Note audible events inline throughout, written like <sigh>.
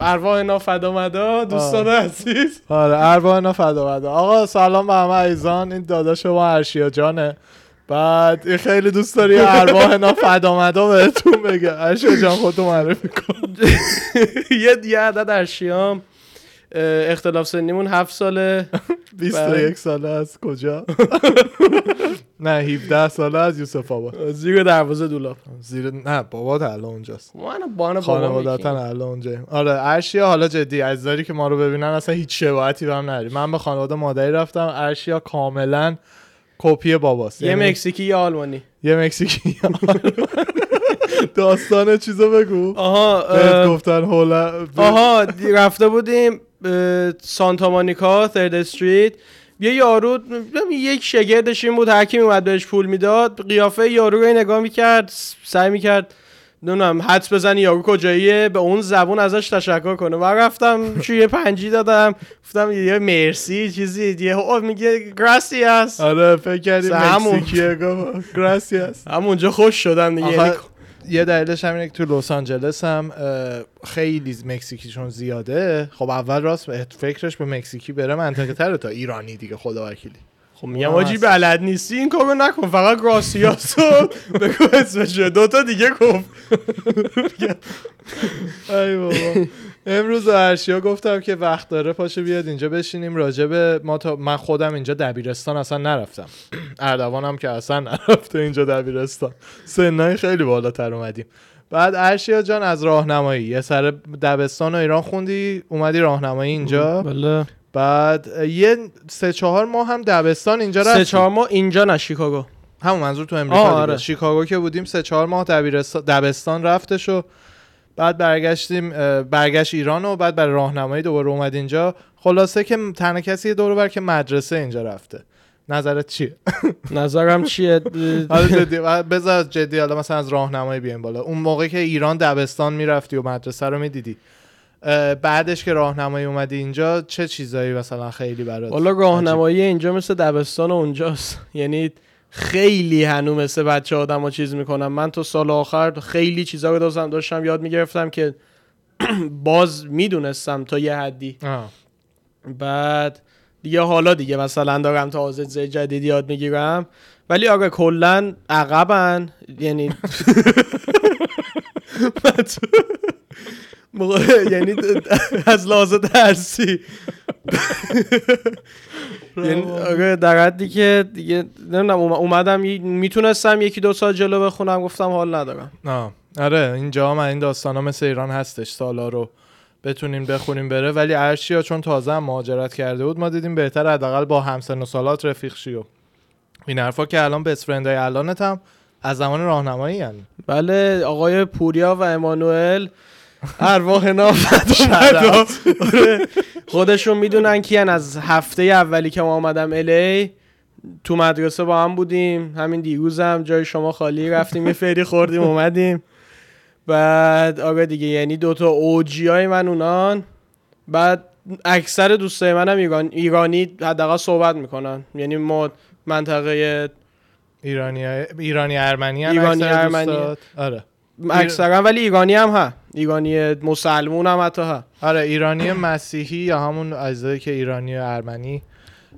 ارواح اینا فدا مدا دوستان عزیز. آره ارواح اینا فدا مدا آقا سلام به همه عزیزان. این داداش ما ارشیا جانه. بعد این خیلی دوست داری ارواح اینا فدا مدا بهتون بگه. ارشیا جان خودتو معرفی کن. <laughs> یه یه عدد ارشیام اختلاف سنیمون هفت ساله. <laughs> 21 ساله از کجا؟ <laughs> نه 17 ساله از یوسف آباد زیر دروازه دولاب. زیر نه بابات الان اونجاست. من بان بابا خانوادتا الان اونجا. آره ارشیا حالا جدی عزیزاری که ما رو ببینن اصلا هیچ شباهتی به هم نداری من به خانواده مادری رفتم ارشیا کاملا کپی باباست. یه یعنی مکزیکی یه آلمانی. یه مکزیکی <laughs> داستان چیزو بگو. آها گفتن هولا آها رفته بودیم سانتا مونیکا ثرد استریت یه یارو یک شگردش این بود هر کی میومد بهش پول می‌داد قیافه یارو رو نگاه می‌کرد سعی می‌کرد نمی‌دونم حدس بزنی یارو کجاییه به اون زبون ازش تشکر کنه. من رفتم چون یه پنجی دادم گفتم یه مرسی چیزی یه او میگه گراسیاس آره فکر کردیم همون. مکزیکیه گفت گراسیاس همونجا خوش شدم دیگه. یعنی یه دلیلش همینه که تو لس آنجلس هم خیلی مکزیکیشون زیاده. خب اول راست فکرش به مکزیکی بره. منطقه تره تا ایرانی دیگه خدا وکیلی. خب میگم آجی بلد نیستی؟ این کارو نکن. فقط گراسیاس رو <laughs> بگو اسمش دوتا دیگه گفت. <laughs> <laughs> ای بابا. امروز ارشیا گفتم که وقت داره پاشه بیاد اینجا بشینیم راجع به ما تا من خودم اینجا دبیرستان اصلا نرفتم. <clears throat> اردوانم که اصلا نرفته اینجا دبیرستان. سنای خیلی بالاتر اومدیم. بعد ارشیا جان از راهنمایی. یه سر دبستان و ایران خوندی؟ اومدی راهنمایی اینجا؟ بله. بعد یه سه چهار ماه هم دبستان اینجا سه رفتی. چهار ماه اینجا نه شیکاگو. همون منظور تو امریکا. آره. شیکاگو که بودیم سه چهار ماه دبیرستان دبستان رفتش و بعد برگشتیم برگشت ایران و بعد برای راهنمایی دوباره اومد اینجا. خلاصه که تنها کسی دور بر که مدرسه اینجا رفته. نظرت چیه؟ <laughs> نظرم چیه؟ حالا <laughs> جدی. بذار جدی حالا مثلا از راهنمایی بیایم بالا. اون موقع که ایران دبستان می‌رفتی و مدرسه رو می‌دیدی. بعدش که راهنمایی اومدی اینجا چه چیزایی مثلا خیلی برات والا راهنمایی اینجا مثل دبستان اونجاست. <laughs> یعنی خیلی هنو مثل بچه آدم ها چیز می‌کنم. من تو سال آخر خیلی چیزا رو داشتم داشتم یاد می‌گرفتم که <clears throat> باز می‌دونستم تا یه حدی. آه. بعد دیگه حالا دیگه مثلا دارم تازه جدید یاد می‌گیرم. ولی آره کلا عقبن. یعنی <laughs> <laughs> <laughs> یعنی از لحاظ درسی. <laughs> یعنی در حدی که دیگه نمی‌دونم اوم- اومدم می‌تونستم یکی دو سال جلو بخونم گفتم حال ندارم. آره اینجا هم این داستان ها مثل ایران هستش سالا رو بتونیم بخونیم بره. ولی ارشیا چون تازه هم مهاجرت کرده بود ما دیدیم بهتر حداقل با همسن و سالات رفیق شی و این حرفا که الان بست فرندای الانت هم از زمان راهنمایی یعنی بله آقای پوریا و امانوئل ارواح اومد. <laughs> آره. خودشون می‌دونن کیان. از هفته اولی که ما آمدم الی تو مدرسه با هم بودیم. همین دیروزم جای شما خالی رفتیم یه فری خوردیم اومدیم. بعد آقا دیگه یعنی دوتا اوجی های من اونان. بعد اکثر دوستای منم ایران ایرانی حداقل صحبت می‌کنن. یعنی ما منطقه ایرانی ایرانی ارمنی هم ایرانی ارمنی. آره. اکثرا ولی ایرانی هم ها ایرانی مسلمون هم حتی ها. آره ایرانی مسیحی یا همون اجزایی که ایرانی و ارمنی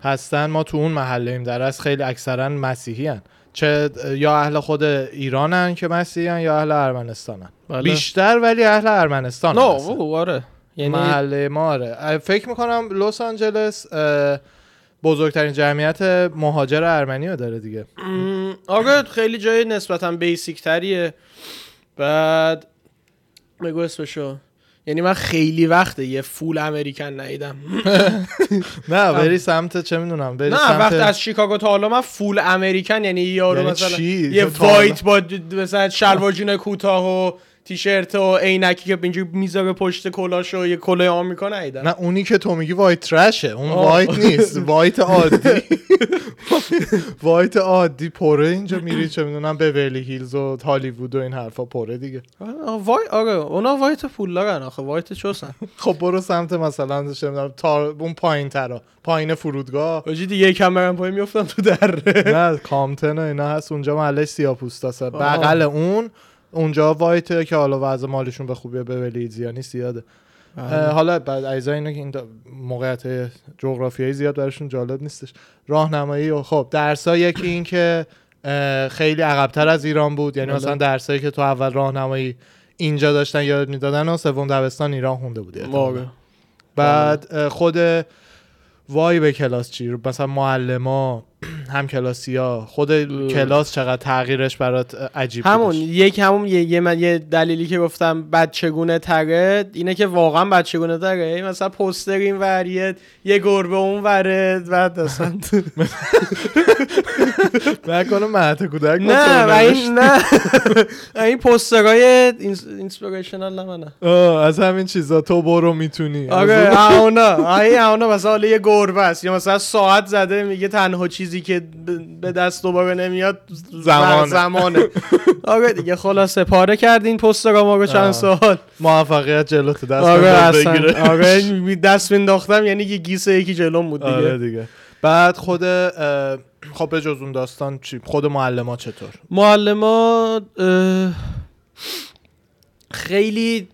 هستن ما تو اون محله ایم. در از خیلی اکثرا مسیحی هن. چه یا اهل خود ایرانن که مسیحی هن یا اهل ارمنستانن بله. بیشتر ولی اهل ارمنستان نه آره. یعنی محله ما آره. فکر می‌کنم لس آنجلس بزرگترین جمعیت مهاجر ارمنی رو داره دیگه. آره خیلی جای نسبتا بیسیک تریه بعد بگو اسمشو. یعنی من خیلی وقته یه فول امریکن ندیدم. <laughs> نه <laughs> بری سمت چه می‌دونم بری نه سمت وقت از شیکاگو تا حالا من فول امریکن یعنی یارو یعنی مثلا؟ یه وایت با مثلا شلوار جین کوتاه و تیشرت و عینکی که اینجوری می‌ذاره پشت کلاشو یه کلاه آمریکا ندیدم نه اونی که تو میگی وایت ترشه. اون آه. وایت نیست. <laughs> وایت عادی. <laughs> وایت عادی. پره اینجا میری چه می‌دونم به ویلی هیلز و هالیوود و این حرفا پره دیگه. وای آره اونا وایت پول دارن آخه وایت چوسن. <laughs> خب برو سمت مثلا چه می‌دونم تا اون پایین ترا پایین فرودگاه. آجی دیگه یکم برم پایین میفتم تو دره. نه کامتن و اینا هست. اونجا محله سیاپوستاسه بغل اون. اونجا وایت که حالا وضع مالشون به خوبی به یا نیست زیاده اه، حالا بعد ایزا اینه که این موقعیت جغرافیایی زیاد براشون جالب نیستش راهنمایی و خب درسا یکی این که خیلی عقبتر از ایران بود یعنی بله. مثلا درسایی که تو اول راهنمایی اینجا داشتن یاد می‌دادن و سوم دبستان ایران خونده. واقعا. بعد اه، خود وای به کلاس چی مثلا معلما <clears throat> هم کلاسی ها خود کلاس چقدر تغییرش برات عجیب همون بودش؟ یک همون یه, یه, من- یه دلیلی که گفتم بچگونه تره اینه که واقعا بچگونه تره. مثلا پوستر این وریه یه گربه اون وره بعد اصلا <laughs> نکنه مهد کودک نه و این نه. <laughs> این پوسترهای اینسپیریشنال نه آه، از همین چیزا. تو برو می‌تونی. آره اونا. آره اونا مثلا یه گربه است. یا مثلا ساعت زده میگه تنها چیزی که به دست دوباره نمیاد زمانه. زمانه. آره دیگه خلاصه. پاره کردین پوسترها ما رو چند. سال موفقیت جلوت دست آره اصلا. آره دست مینداختم یعنی یه گیس یکی جلوم بود دیگه. آره دیگه. بعد خود خب به جز اون داستان چی؟ خود معلما چطور؟ معلمات اه، خیلی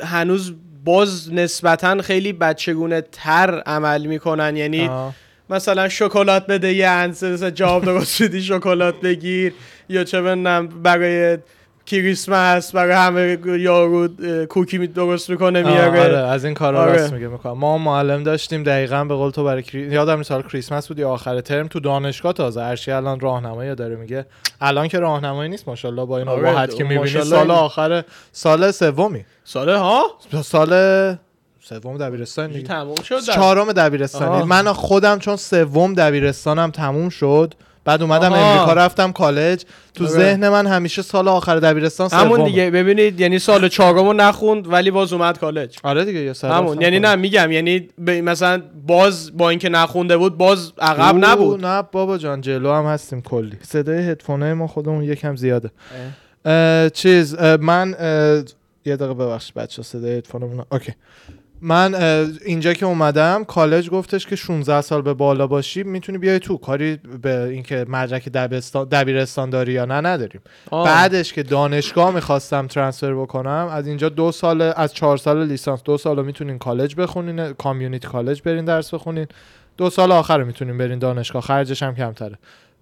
هنوز باز نسبتا خیلی بچگونه تر عمل می‌کنن. یعنی آه. مثلا شکلات بده یه انسه مثلا جواب درست شدی شکلات بگیر؟ یا چه بنم برای کریسمس برای همه یارو کوکی می- درست می‌کنه میاره. آره از این کارا آره. راست میگه می‌کنم ما معلم داشتیم دقیقا به قول تو برای کری... یادم سال کریسمس بود یا آخر ترم تو دانشگاه تازه ارشی الان راهنمایی داره میگه. الان که راهنمایی نیست ماشاءالله با این آره، که می‌بینی سال آخر سال سومی. ساله ها؟ سال سوم دبیرستان تموم شد. چهارم دبیرستانی. آها. من خودم چون سوم دبیرستانم تموم شد. بعد اومدم آها. امریکا رفتم کالج. تو آره. ذهن من همیشه سال آخر دبیرستان سوم همون دیگه. ببینید یعنی سال چهارمو نخوند ولی باز اومد کالج. آره دیگه یه سر همون. یعنی. نه میگم یعنی ب- مثلا باز با اینکه نخونده بود باز عقب نبود. نه بابا جان جلو هم هستیم کلی. صدای هدفونه ما خودمون یکم زیاده. اه، چیز اه، من اه، یه دقیقه ببخشید بچه صدای هدفونمون. اوکی. من اینجا که اومدم کالج گفتش که 16 سال به بالا باشی می‌تونی بیای تو. کاری به اینکه مدرک دبیرستان داری یا نه نداریم. آه. بعدش که دانشگاه می‌خواستم ترانسفر بکنم از اینجا دو سال از چهار سال لیسانس دو سال می‌تونین کالج بخونین کامیونیتی کالج برین درس بخونین. دو سال آخر رو می‌تونین برین دانشگاه خرجش هم کمتره.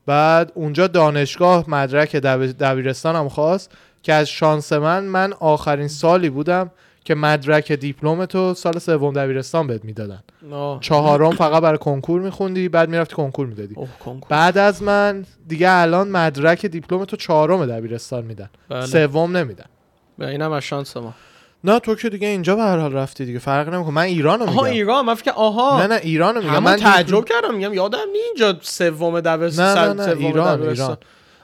بعد اونجا دانشگاه مدرک دب- دبیرستانم خواست که از شانس من من آخرین سالی بودم که مدرک دیپلم تو سال سوم دبیرستان بهت می‌دادن. چهارم فقط برای کنکور میخوندی بعد می‌رفتی کنکور می‌دادی. بعد از من دیگه الان مدرک دیپلم تو چهارم دبیرستان میدن. بله. سوم نمیدن. به اینم از شانس ما. نه تو که دیگه اینجا به هر حال رفتی دیگه. فرق نمی‌کنه. من ایرانو آها میگم. ایران؟ من فکر آها. نه نه ایرانو میگم. من تعجب کردم. میگم یادم نی اینجا سوم دبستان نه نه نه سوم ایران دبیرستان. ایران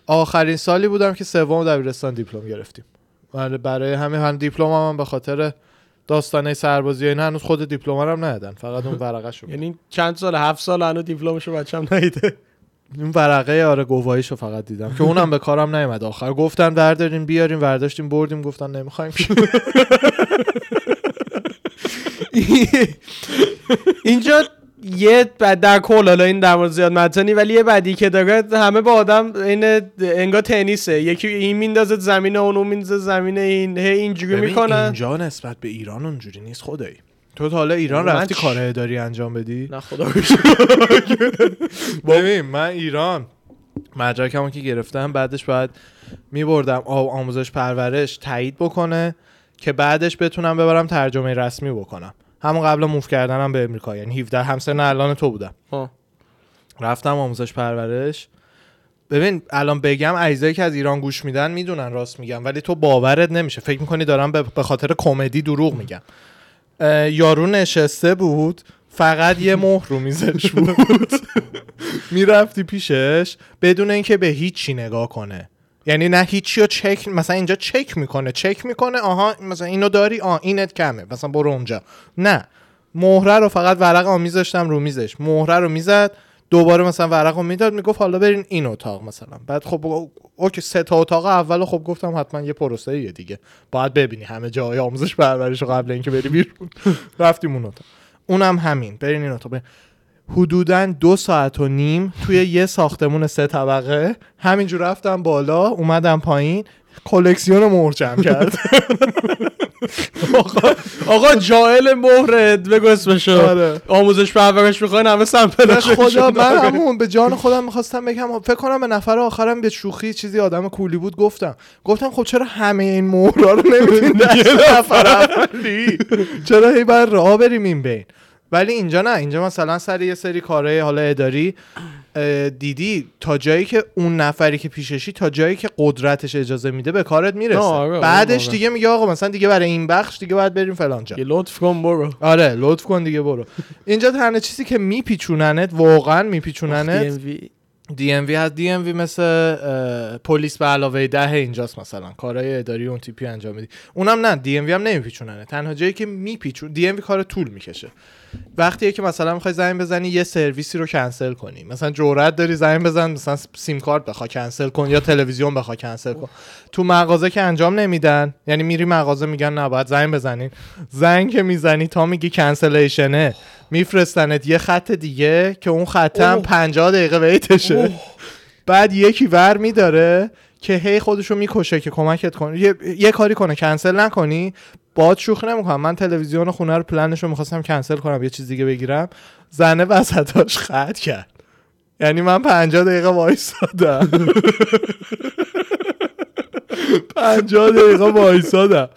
آخرین سالی بودم که سوم دبیرستان دیپلم گرفتیم. برای برای همین هم دیپلم هم, هم به خاطر داستانه سربازی اینا هنوز خود دیپلم هم ندادن. فقط اون ورقه شو یعنی چند سال هفت سال هنوز دیپلمشو بچم نیده اون ورقه آره گواهیشو فقط دیدم که اونم به کارم نیومد. آخر گفتن بردارین بیاریم ورداشتیم بردیم گفتن نمی‌خوایم. <laughs> اینجا یه بعد در کل حالا این در مورد زیاد متنی ولی یه بدی که داره همه با آدم این انگار تنیسه. یکی این میندازه زمین اون اون میندازه زمین این. هی اینجوری می‌کنن اینجا نسبت به ایران اونجوری نیست خدایی. تو تا حالا ایران رفتی چ- کار اداری انجام بدی؟ نه خدا. <laughs> ببین من ایران مدرکمو که گرفتم بعدش باید میبردم آموزش پرورش تایید بکنه که بعدش بتونم ببرم ترجمه رسمی بکنم. همون قبل موف کردنم به امریکا. یعنی 17 همسن الان تو بودم. آه. رفتم آموزش پرورش. ببین الان بگم عزیزایی که از ایران گوش میدن می‌دونن راست میگم ولی تو باورت نمیشه. فکر می‌کنی دارم به خاطر کمدی دروغ میگم. یارو نشسته بود فقط یه مهر رو میزش بود می‌رفتی پیشش بدون اینکه به هیچی نگاه کنه. یعنی نه هیچی رو چک مثلا اینجا چک می‌کنه چک می‌کنه آها مثلا اینو داری آه اینت کمه مثلا برو اونجا. نه مهره رو فقط ورق رو میذاشتم رو میزش. مهره رو می‌زد دوباره مثلا ورق رو می‌داد می‌گفت حالا برین این اتاق مثلا. بعد خب او- اوکی سه تا اتاق اول خب گفتم حتما یه پروسه ایه دیگه. باید ببینی همه جای آموزش پرورش رو قبل اینکه بری بیرون. <laughs> رفتیم اون اتاق. اونم همین برین این اتاق. برین. حدودا دو ساعت و نیم توی یه ساختمون سه طبقه. همینجور رفتم بالا اومدم پایین کلکسیون مهر جمع کرد. <laughs> آقا آقا جائل مهرد بگو اسمشو. آره. آموزش پرورش می‌خواین همه به سمپلش خدا من همون به جان خودم می‌خواستم بگم. فکر کنم به نفر آخرم به شوخی چیزی آدم کولی بود گفتم. گفتم خب چرا همه این مهرا رو <laughs> نمیدین دست نفر چرا هی باید راه بریم این بین؟ ولی اینجا نه. اینجا مثلا سر یه سری کارهای حالا اداری دیدی تا جایی که اون نفری که پیششی تا جایی که قدرتش اجازه میده به کارت می‌رسه. آره، بعدش آره. دیگه میگه آقا مثلا دیگه برای این بخش دیگه باید بریم فلان جا. یه لطف کن برو. آره لطف کن دیگه برو. اینجا تنها چیزی که میپیچوننت واقعا میپیچوننت. دی ام وی هست. دی ام وی مثل پلیس به علاوه ده اینجاست مثلا. کارهای اداری اون تیپی انجام میدی. اونم نه DMV هم نمیپیچوننه تنها جایی که میپیچون DMV کار طول می‌کشه. وقتیه که مثلا می‌خوای زنگ بزنی یه سرویسی رو کنسل کنی. مثلا جرأت داری زنگ بزن مثلا سیم کارت بخوا کنسل کن یا تلویزیون بخوا کنسل کن. تو مغازه که انجام نمیدن یعنی میری مغازه میگن نه باید زنگ بزنین. زنگ که می‌زنی تا میگی cancellation ه میفرستنت یه خط دیگه که اون خط هم اوه. 50 دقیقه ویتشه. بعد یکی ور میداره. که هی خودشو می‌کشه که کمکت کنه. یه, یه کاری کنه. کنسل نکنی. باد شوخی نمی‌کنم. من تلویزیون خونه رو پلنش رو می‌خواستم کنسل کنم. یه چیز دیگه بگیرم. زنه وسطاش خط کرد. یعنی من 50 دقیقه وایسادم. <laughs> 50 دقیقه وایسادم.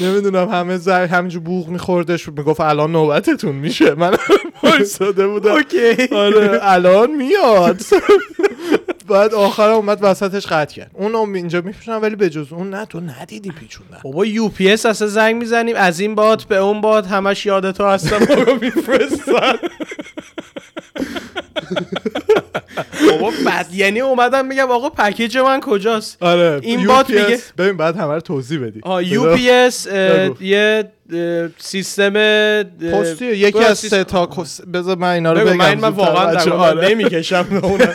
نمی‌دونم همه زر همینجور بوق میخوردش. می‌گفت الان نوبتتون میشه. من <laughs> وایساده بودم. OK. آره الان میاد. <laughs> بعد آخر اومد وسطش قطع کرد. اون هم اینجا میپیچونن ولی به جز اون نه تو ندیدی پیچوندن بابا UPS اصلا زنگ می‌زنیم از این باد به اون باد همش یاد تو هستم. <laughs> رو میفرستن. <laughs> بابا بد یعنی اومدم میگم آقا package من کجاست آره این bot میگه- ببین بعد همه رو توضیح بدی UPS. یه سیستم اه، پستیه یکی از سه تا بذار من اینا رو بگم من من واقعا آره. نمی‌کشم اونم.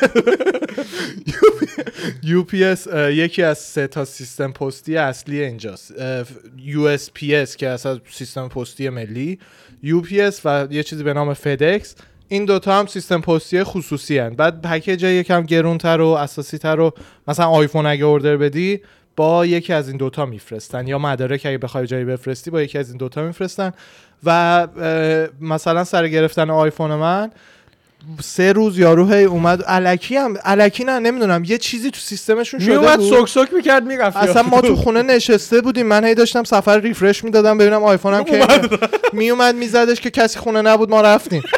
UPS <laughs> اه، یکی از سه تا سیستم پستی اصلی اینجاست اه، USPS که اصلا سیستم پستی ملی UPS و یه چیزی به نام FedEx این دوتا هم سیستم پستی خصوصی هن. بعد package یکم گرونتر و اساسی تر و مثلا آیفون اگه اوردر بدی با یکی از این دوتا میفرستن. یا مدارک اگه بخوای جایی بفرستی با یکی از این دوتا میفرستن. و مثلا سر گرفتن آیفون من سه روز یارو هی اومد. الکی هم الکی نه نمی‌دونم. یه چیزی تو سیستمشون شده میومد سک سک می‌کرد می‌رفت اصلا ما تو خونه نشسته بودیم. من هی داشتم سفر ریفرش می‌دادم ببینم آیفونم <laughs> کی میومد میزدش که کسی خونه نبود ما رفتیم. <laughs>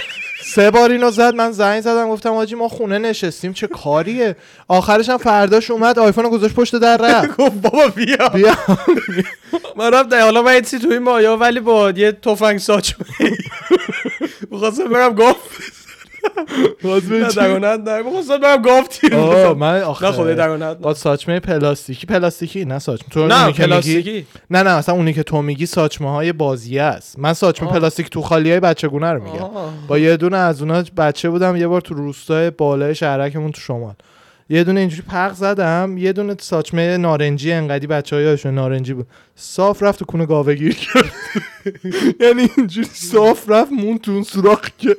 سه بار اینو زد من زنگ زدم گفتم آجی ما خونه نشستیم چه کاریه؟ آخرش هم فرداش اومد آیفون رو گذاشت پشت در رفت. <laughs> گفت بابا بیا. <laughs> بیا. من رفتم حالا من توی مایا ولی با یه تفنگ ساچمه <laughs> می‌خواستم برم گاف باز نه؟ درونت نه می‌خواستم برم گاف تیر آه، بزنم. من آخه نه خدای درونت با ساچمه پلاستیکی. پلاستیکی؟ نه ساچمه. تو نه پلاستیکی. نه نه اصلا اونی که تو میگی ساچمه های بازیه است. من ساچمه. پلاستیک تو خالی های رو میگم. با یه دونه از اونا بچه بودم یه بار تو روستای بالای شهرکمون تو شمال. یه دونه اینجوری پق زدم یه دونه ساچمه نارنجی انقدی بچه های نارنجی بود. صاف رفت تو کونه گاوه گیر کرد. <laughs> یعنی اینجوری صاف رفت مون تو اون سوراخ که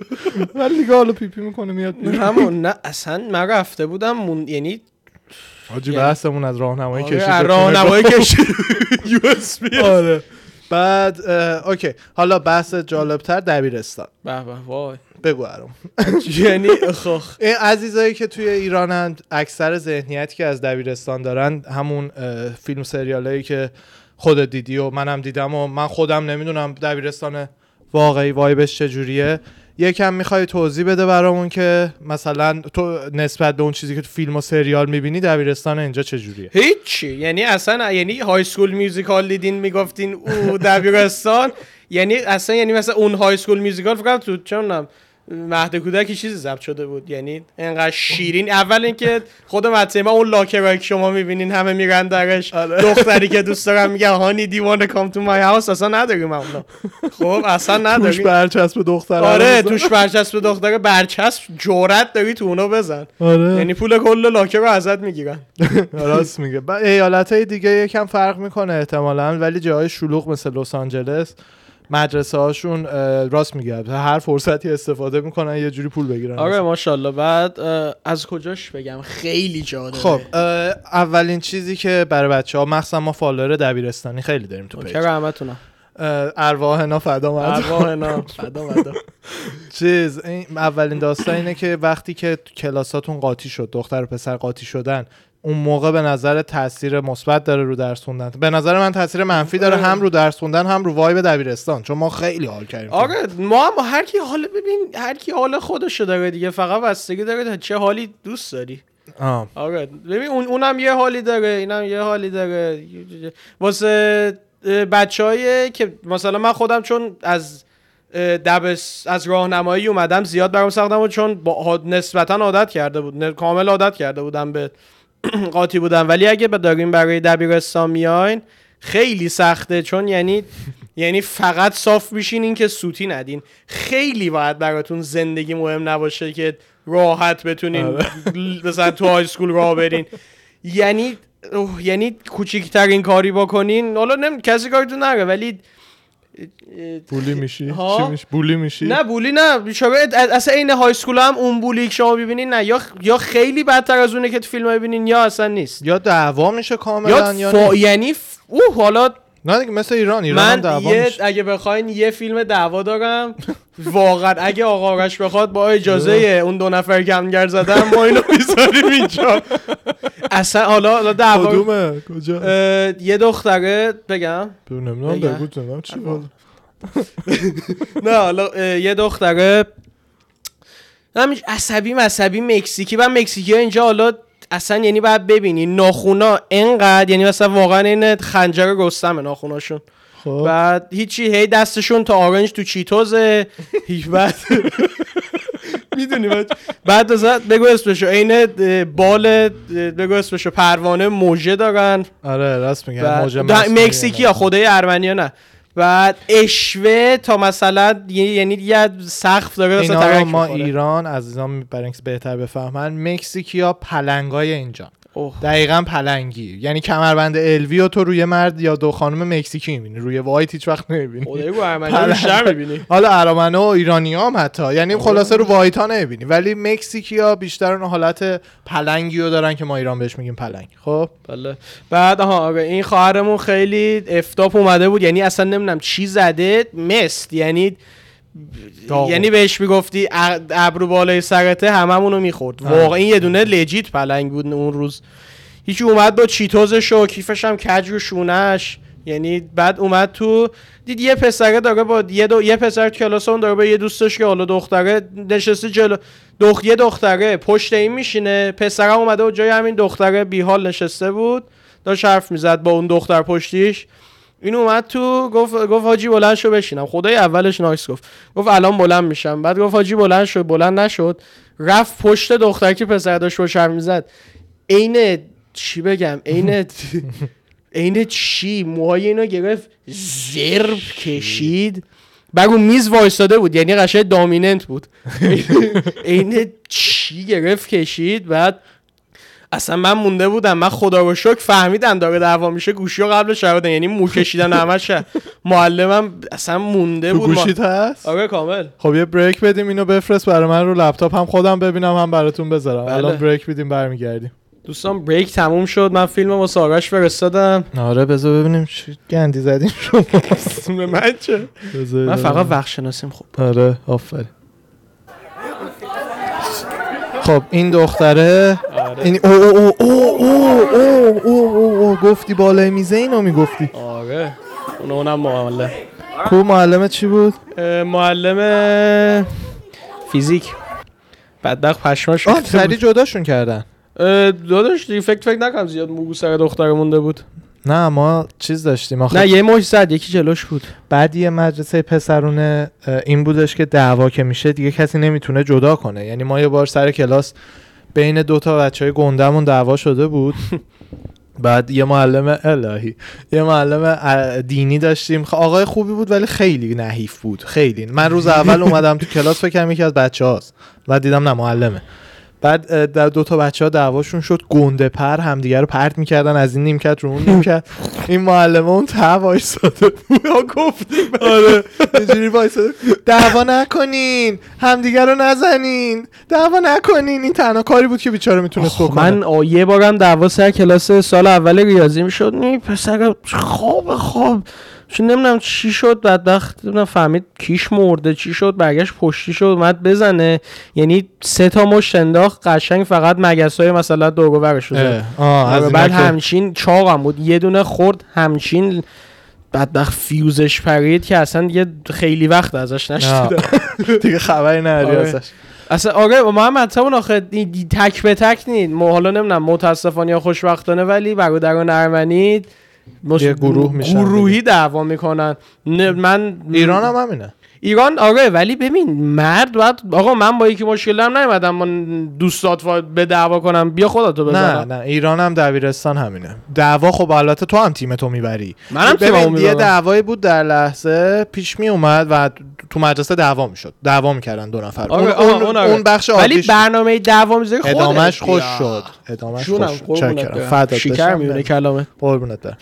ولی دیگه حالا پیپی می‌کنه میاد. همون نه اصلا من رفته بودم مون... یعنی حاجی یعنی- بحثمون از راهنمایی کشید آره، به راهنمایی کشید <laughs> یو اس. آره. بعد اوکی. حالا بحث جالبتر دبیرستان. به به وای. بگو ارم <laughs> یعنی خخ این عزیزایی که توی ایرانند اکثر ذهنیتی که از دبیرستان دارن همون فیلم سریالایی که خودت دیدی و منم دیدم و من خودم نمی‌دونم دبیرستان واقعی وایبش چجوریه. یکم می‌خوای توضیح بده برامون که مثلا تو نسبت به اون چیزی که تو فیلم و سریال می‌بینی دبیرستان اینجا چجوریه؟ هیچی. یعنی اصلا یعنی High School Musical دیدین می‌گفتین او دبیرستان. یعنی اصلا یعنی مثلا اون High School Musical فکر تو چه می‌دونم مهد کودکی چیزی ضبط شده بود. یعنی انقدر شیرین. اول اینکه خود متن ما اون locker ایی که شما می‌بینین همه میرن درش. آره. دختری که دوست دارم میگه honey do you wanna come to my house اصلا نداریم اونا خب اصلا <laughs> توش نداریم. برچسب دختر آره توش برچسب دختر برچسب جرئت داری تو اونو بزن. آره. یعنی پول کل locker رو ازت می‌گیرن. <laughs> راست میگه. ایالت های دیگه یکم فرق می‌کنه احتمالا ولی جاهای شلوغ مثل لس آنجلس مدرسه هاشون راست میگه هر فرصتی استفاده می‌کنن یه جوری پول بگیرن. آره ماشاءالله. بعد از کجاش بگم؟ خیلی جا خب اولین چیزی که برای بچه ها مخصوصا ما follower دبیرستانی خیلی داریم تو page. رحمتونم اه، ارواحنا فدا ارواحنا <laughs> فدا. چیز این اولین داستان اینه که وقتی که تو کلاساتون قاطی شد دختر و پسر قاطی شدن اون موقع به نظر تاثیر مثبت داره رو درس خوندن. به نظر من تاثیر منفی داره هم رو درس خوندن هم رو وایب دبیرستان چون ما خیلی حال کردیم. آره ما هم هر کی حال ببین هر کی حال خودشو داره دیگه فقط بستگی داره تا چه حالی دوست داری. آه. آره ببین اون اونم یه حالی داره اینم یه حالی داره. واسه بچه که مثلا من خودم چون از دبس از راهنمایی اومدم زیاد برام سختم بود چون با نسبتا عادت کرده بود کامل عادت کرده بودم به <clears throat> قاطی بودم ولی اگه به داریم برای دبیرستان میاین خیلی سخته. چون یعنی یعنی فقط صاف میشین این که سوتی ندین. خیلی باید براتون زندگی مهم نباشه که راحت بتونین آره. مثلا تو های سکول راه برین. یعنی اوه، یعنی کوچیکترین کاری بکنین. حالا نمی کسی کارتون نره ولی بولی میشی؟ ها؟ چی میشی بولی میشی؟ نه بولی نه. شاید اصلا این های سکول هم اون بولی که شما ببینین نه. یا یا خیلی بدتر از اونه که تو فیلم ببینین یا اصلا نیست. یا دعوا میشه کاملا یا یا فا... نه یعنی ف... اوه حالا نه دیگه مثل ایران. ایران من دعوا یه میشه. اگه بخواین یه فیلم دعوا دارم واقعا اگه آقا آرش بخواد با اجازه اون دو نفر کمگر زدن ما اینو می‌ذاریم اینجا. اصلا حالا حالا دعوا کدومه؟ کجا؟ یه دختره بگم. نمی‌دونم. بگو چی بود <laughs> نه حالا یه دختره. همین عصبی عصبی مکزیکی. و مکزیکی اینجا حالا اصلا یعنی باید ببینی ناخونا انقدر یعنی مثلا واقعا این خنجر رستمه ناخوناشون. خب. بعد هیچی هی دستشون تا آرنج تو چیتوزه. هیچ بعد <laughs> می‌دونی بعد بعد مثلا بگو اسمشو عین بال بگو اسمشو پروانه موژه دارن. آره راست میگم بعد موج دا- مصنوعی مکزیکی اینا. ها خدای ارمنیا نه. بعد اشوه تا مثلا یعنی یه سقف داره اینا ما می‌خوره. ایران عزیزان برای اینکه بهتر بفهمن مکزیکی ها پلنگای اینجا اوه. دقیقا پلنگی. یعنی کمربند الوی و تو روی مرد یا دو خانم مکزیکی می‌بینی. روی وایت هیچ وقت نمی‌بینی. خدای رو بیشتر می‌بینی. حالا ارامنه و ایرانی هم حتی. یعنی خلاصه رو وایت ها نمی‌بینی. ولی مکزیکی ها بیشتر اون حالت پلنگی رو دارن که ما ایران بهش میگیم پلنگ. خب؟ بله. بعد آره این خواهرمون خیلی افتاپ اومده بود. یعنی اصلا نمی‌دونم چی زده. مست یعنی یعنی بهش می‌گفتی ابرو بالای سرته هممونو می‌خورد. واقعا یه دونه لجیت پلنگ بود اون روز. هیچی اومد با چیتوزش و کیفش هم کج رو شونش یعنی بعد اومد تو دید یه پسره داره با یه, دو... یه پسر تو کلاس اون داره با یه دوستش که حالا دختره نشسته جلو دخ... یه دختره پشت این میشینه. پسرم اومده و جای همین دختره بیحال نشسته بود. داشت حرف می‌زد با اون دختر پشتیش. این اومد تو گفت گفت حاجی بلند شو بشینم. خدای اولش نایس گفت. گفت الان بلند میشم. بعد گفت حاجی بلند شد بلند نشد. رفت پشت دختر که پسر داشت روش حرف می‌زد. عین چی بگم؟ عین <laughs> عین چی؟ موهای اینو گرفت. زرب کشید. اون میز وایستاده بود. یعنی قشنگ دامیننت بود. <laughs> عین چی گرفت کشید. بعد اصلا من مونده بودم من خدا رو شکر فهمیدم داره دعوا میشه گوشی رو قبل شده یعنی مو کشیدن همش معلمم اصلا مونده بود. ما- گوشیت هست؟ آره کامل. خب یه بریک بدیم اینو بفرست برای من رو لپتاپ هم خودم ببینم هم براتون بذارم. بله. الان بریک بدیم برمیگردیم. دوستان بریک تموم شد. من فیلم واسه آرش فرستادم. آره بذار ببینیم چی گندی زدیم. <laughs> شما من چه؟ من فقط. وقت شناسیم. خوب آره آفرین. خب این دختره آره. این او او او او او او او گفتی بالای میزه اینو می‌گفتی. آره. اون اونم معلم. کو معلمه چی بود؟ معلم فیزیک. بدبخت پشماش آه سری جداشون کردن. داداش فکر فکر نکنم زیاد موگو سر دختره مونده بود. نه ما چیز داشتیم. آخه نه یه مش زد یکی جلوش بود. بعد یه مدرسه پسرونه این بودش که دعوا که میشه دیگه کسی نمی‌تونه جدا کنه. یعنی ما یه بار سر کلاس بین دو تا بچه های گندمون دعوا شده بود. <laughs> بعد یه معلم الهی یه معلم دینی داشتیم. خ- آقای خوبی بود ولی خیلی نحیف بود. خیلی. من روز اول <laughs> اومدم تو کلاس فکرم یکی از بچه هاست بعد دیدم نه معلمه. بعد در دو تا بچه ها دعواشون شد گنده پر همدیگه رو پرت می‌کردن از این نیمکت رو اون نیمکت. این معلمه اون ته وایساده بود. گفتیم. آره. اینجوری وایساده. دعوا نکنین. همدیگه رو نزنین. دعوا نکنین. این تنها کاری بود که بیچاره می‌تونست بکنه. من یه بارم دعوا سر کلاس سال اول ریاضی می‌شد. نی پسر خواب خواب. چون نمی‌دونم چی شد بدبخت نمی‌دونم فهمید کیش مرده چی شد برگشت پشتی شد اومد بزنه. یعنی سه تا مشت انداخت قشنگ فقط مگس های مثلا آره، اینا بعد همچین چاقم بود. یه دونه خورد همچین بدبخت فیوزش پرید که اصلا دیگه خیلی وقت ازش نشده <laughs> دیگه خبری نداری آره. ازش. اصلا آره محمد همون آخه تک به تک نید. حالا نمی‌دونم متاسفانه یا خوشبختانه ولی برادران ارمنی مش... یه گروه میشن گروهی دعوا می‌کنن. من ایران هم همینه. ایران آره ولی ببین مرد باید آقا من با یکی مشکل دارم نیومدم من دوستات به دعوا کنم بیا خودتو نه بزنم نه ایران هم دبیرستان همینه. دعوا خب البته تو هم تیم تو می‌بری. منم ببین، تیممو یه. دعوایی بود در لحظه پیش می اومد و تو مدرسه دعوا می‌شد. دعوا می‌کردن دو نفر. آره، اون, آه، اون, اون آره. اون بخش ولی برنامه دعوا می‌ذاری خودت. ادامش خوش. شد. ادامش خوش شد. شکر. میونه کلامه قربونت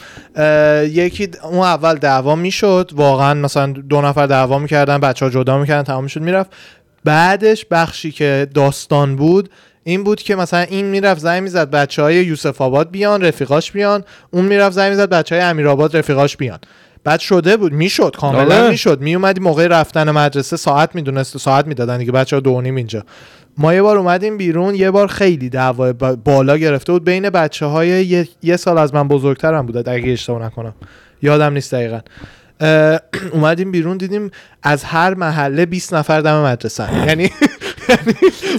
یکی اون اول دعوا می‌شد. واقعا مثلا دو نفر دعوا می‌کردن. بچه ها جدا می‌کردن تمام شد می‌رفت. بعدش بخشی که داستان بود این بود که مثلا این می‌رفت زنگ می‌زد بچه های یوسف آباد بیان رفیقاش بیان. اون می‌رفت زنگ می‌زد بچه های امیرآباد رفیقاش بیان. بعد شده بود می‌شد کاملا آره. می‌شد. میومدی موقع رفتن مدرسه ساعت می‌دونست ساعت می‌دادن دیگه بچه ها دو و نیم اینجا. ما یه بار اومدیم بیرون یه بار خیلی دعوا با- بالا گرفته بود. بین بچه های یه, یه سال از من بزرگترم بوده اگه اشتباه نکنم. یادم نیست دقیقا. <clears throat> اومدیم بیرون دیدیم از هر محله 20 نفر دم مدرسه یعنی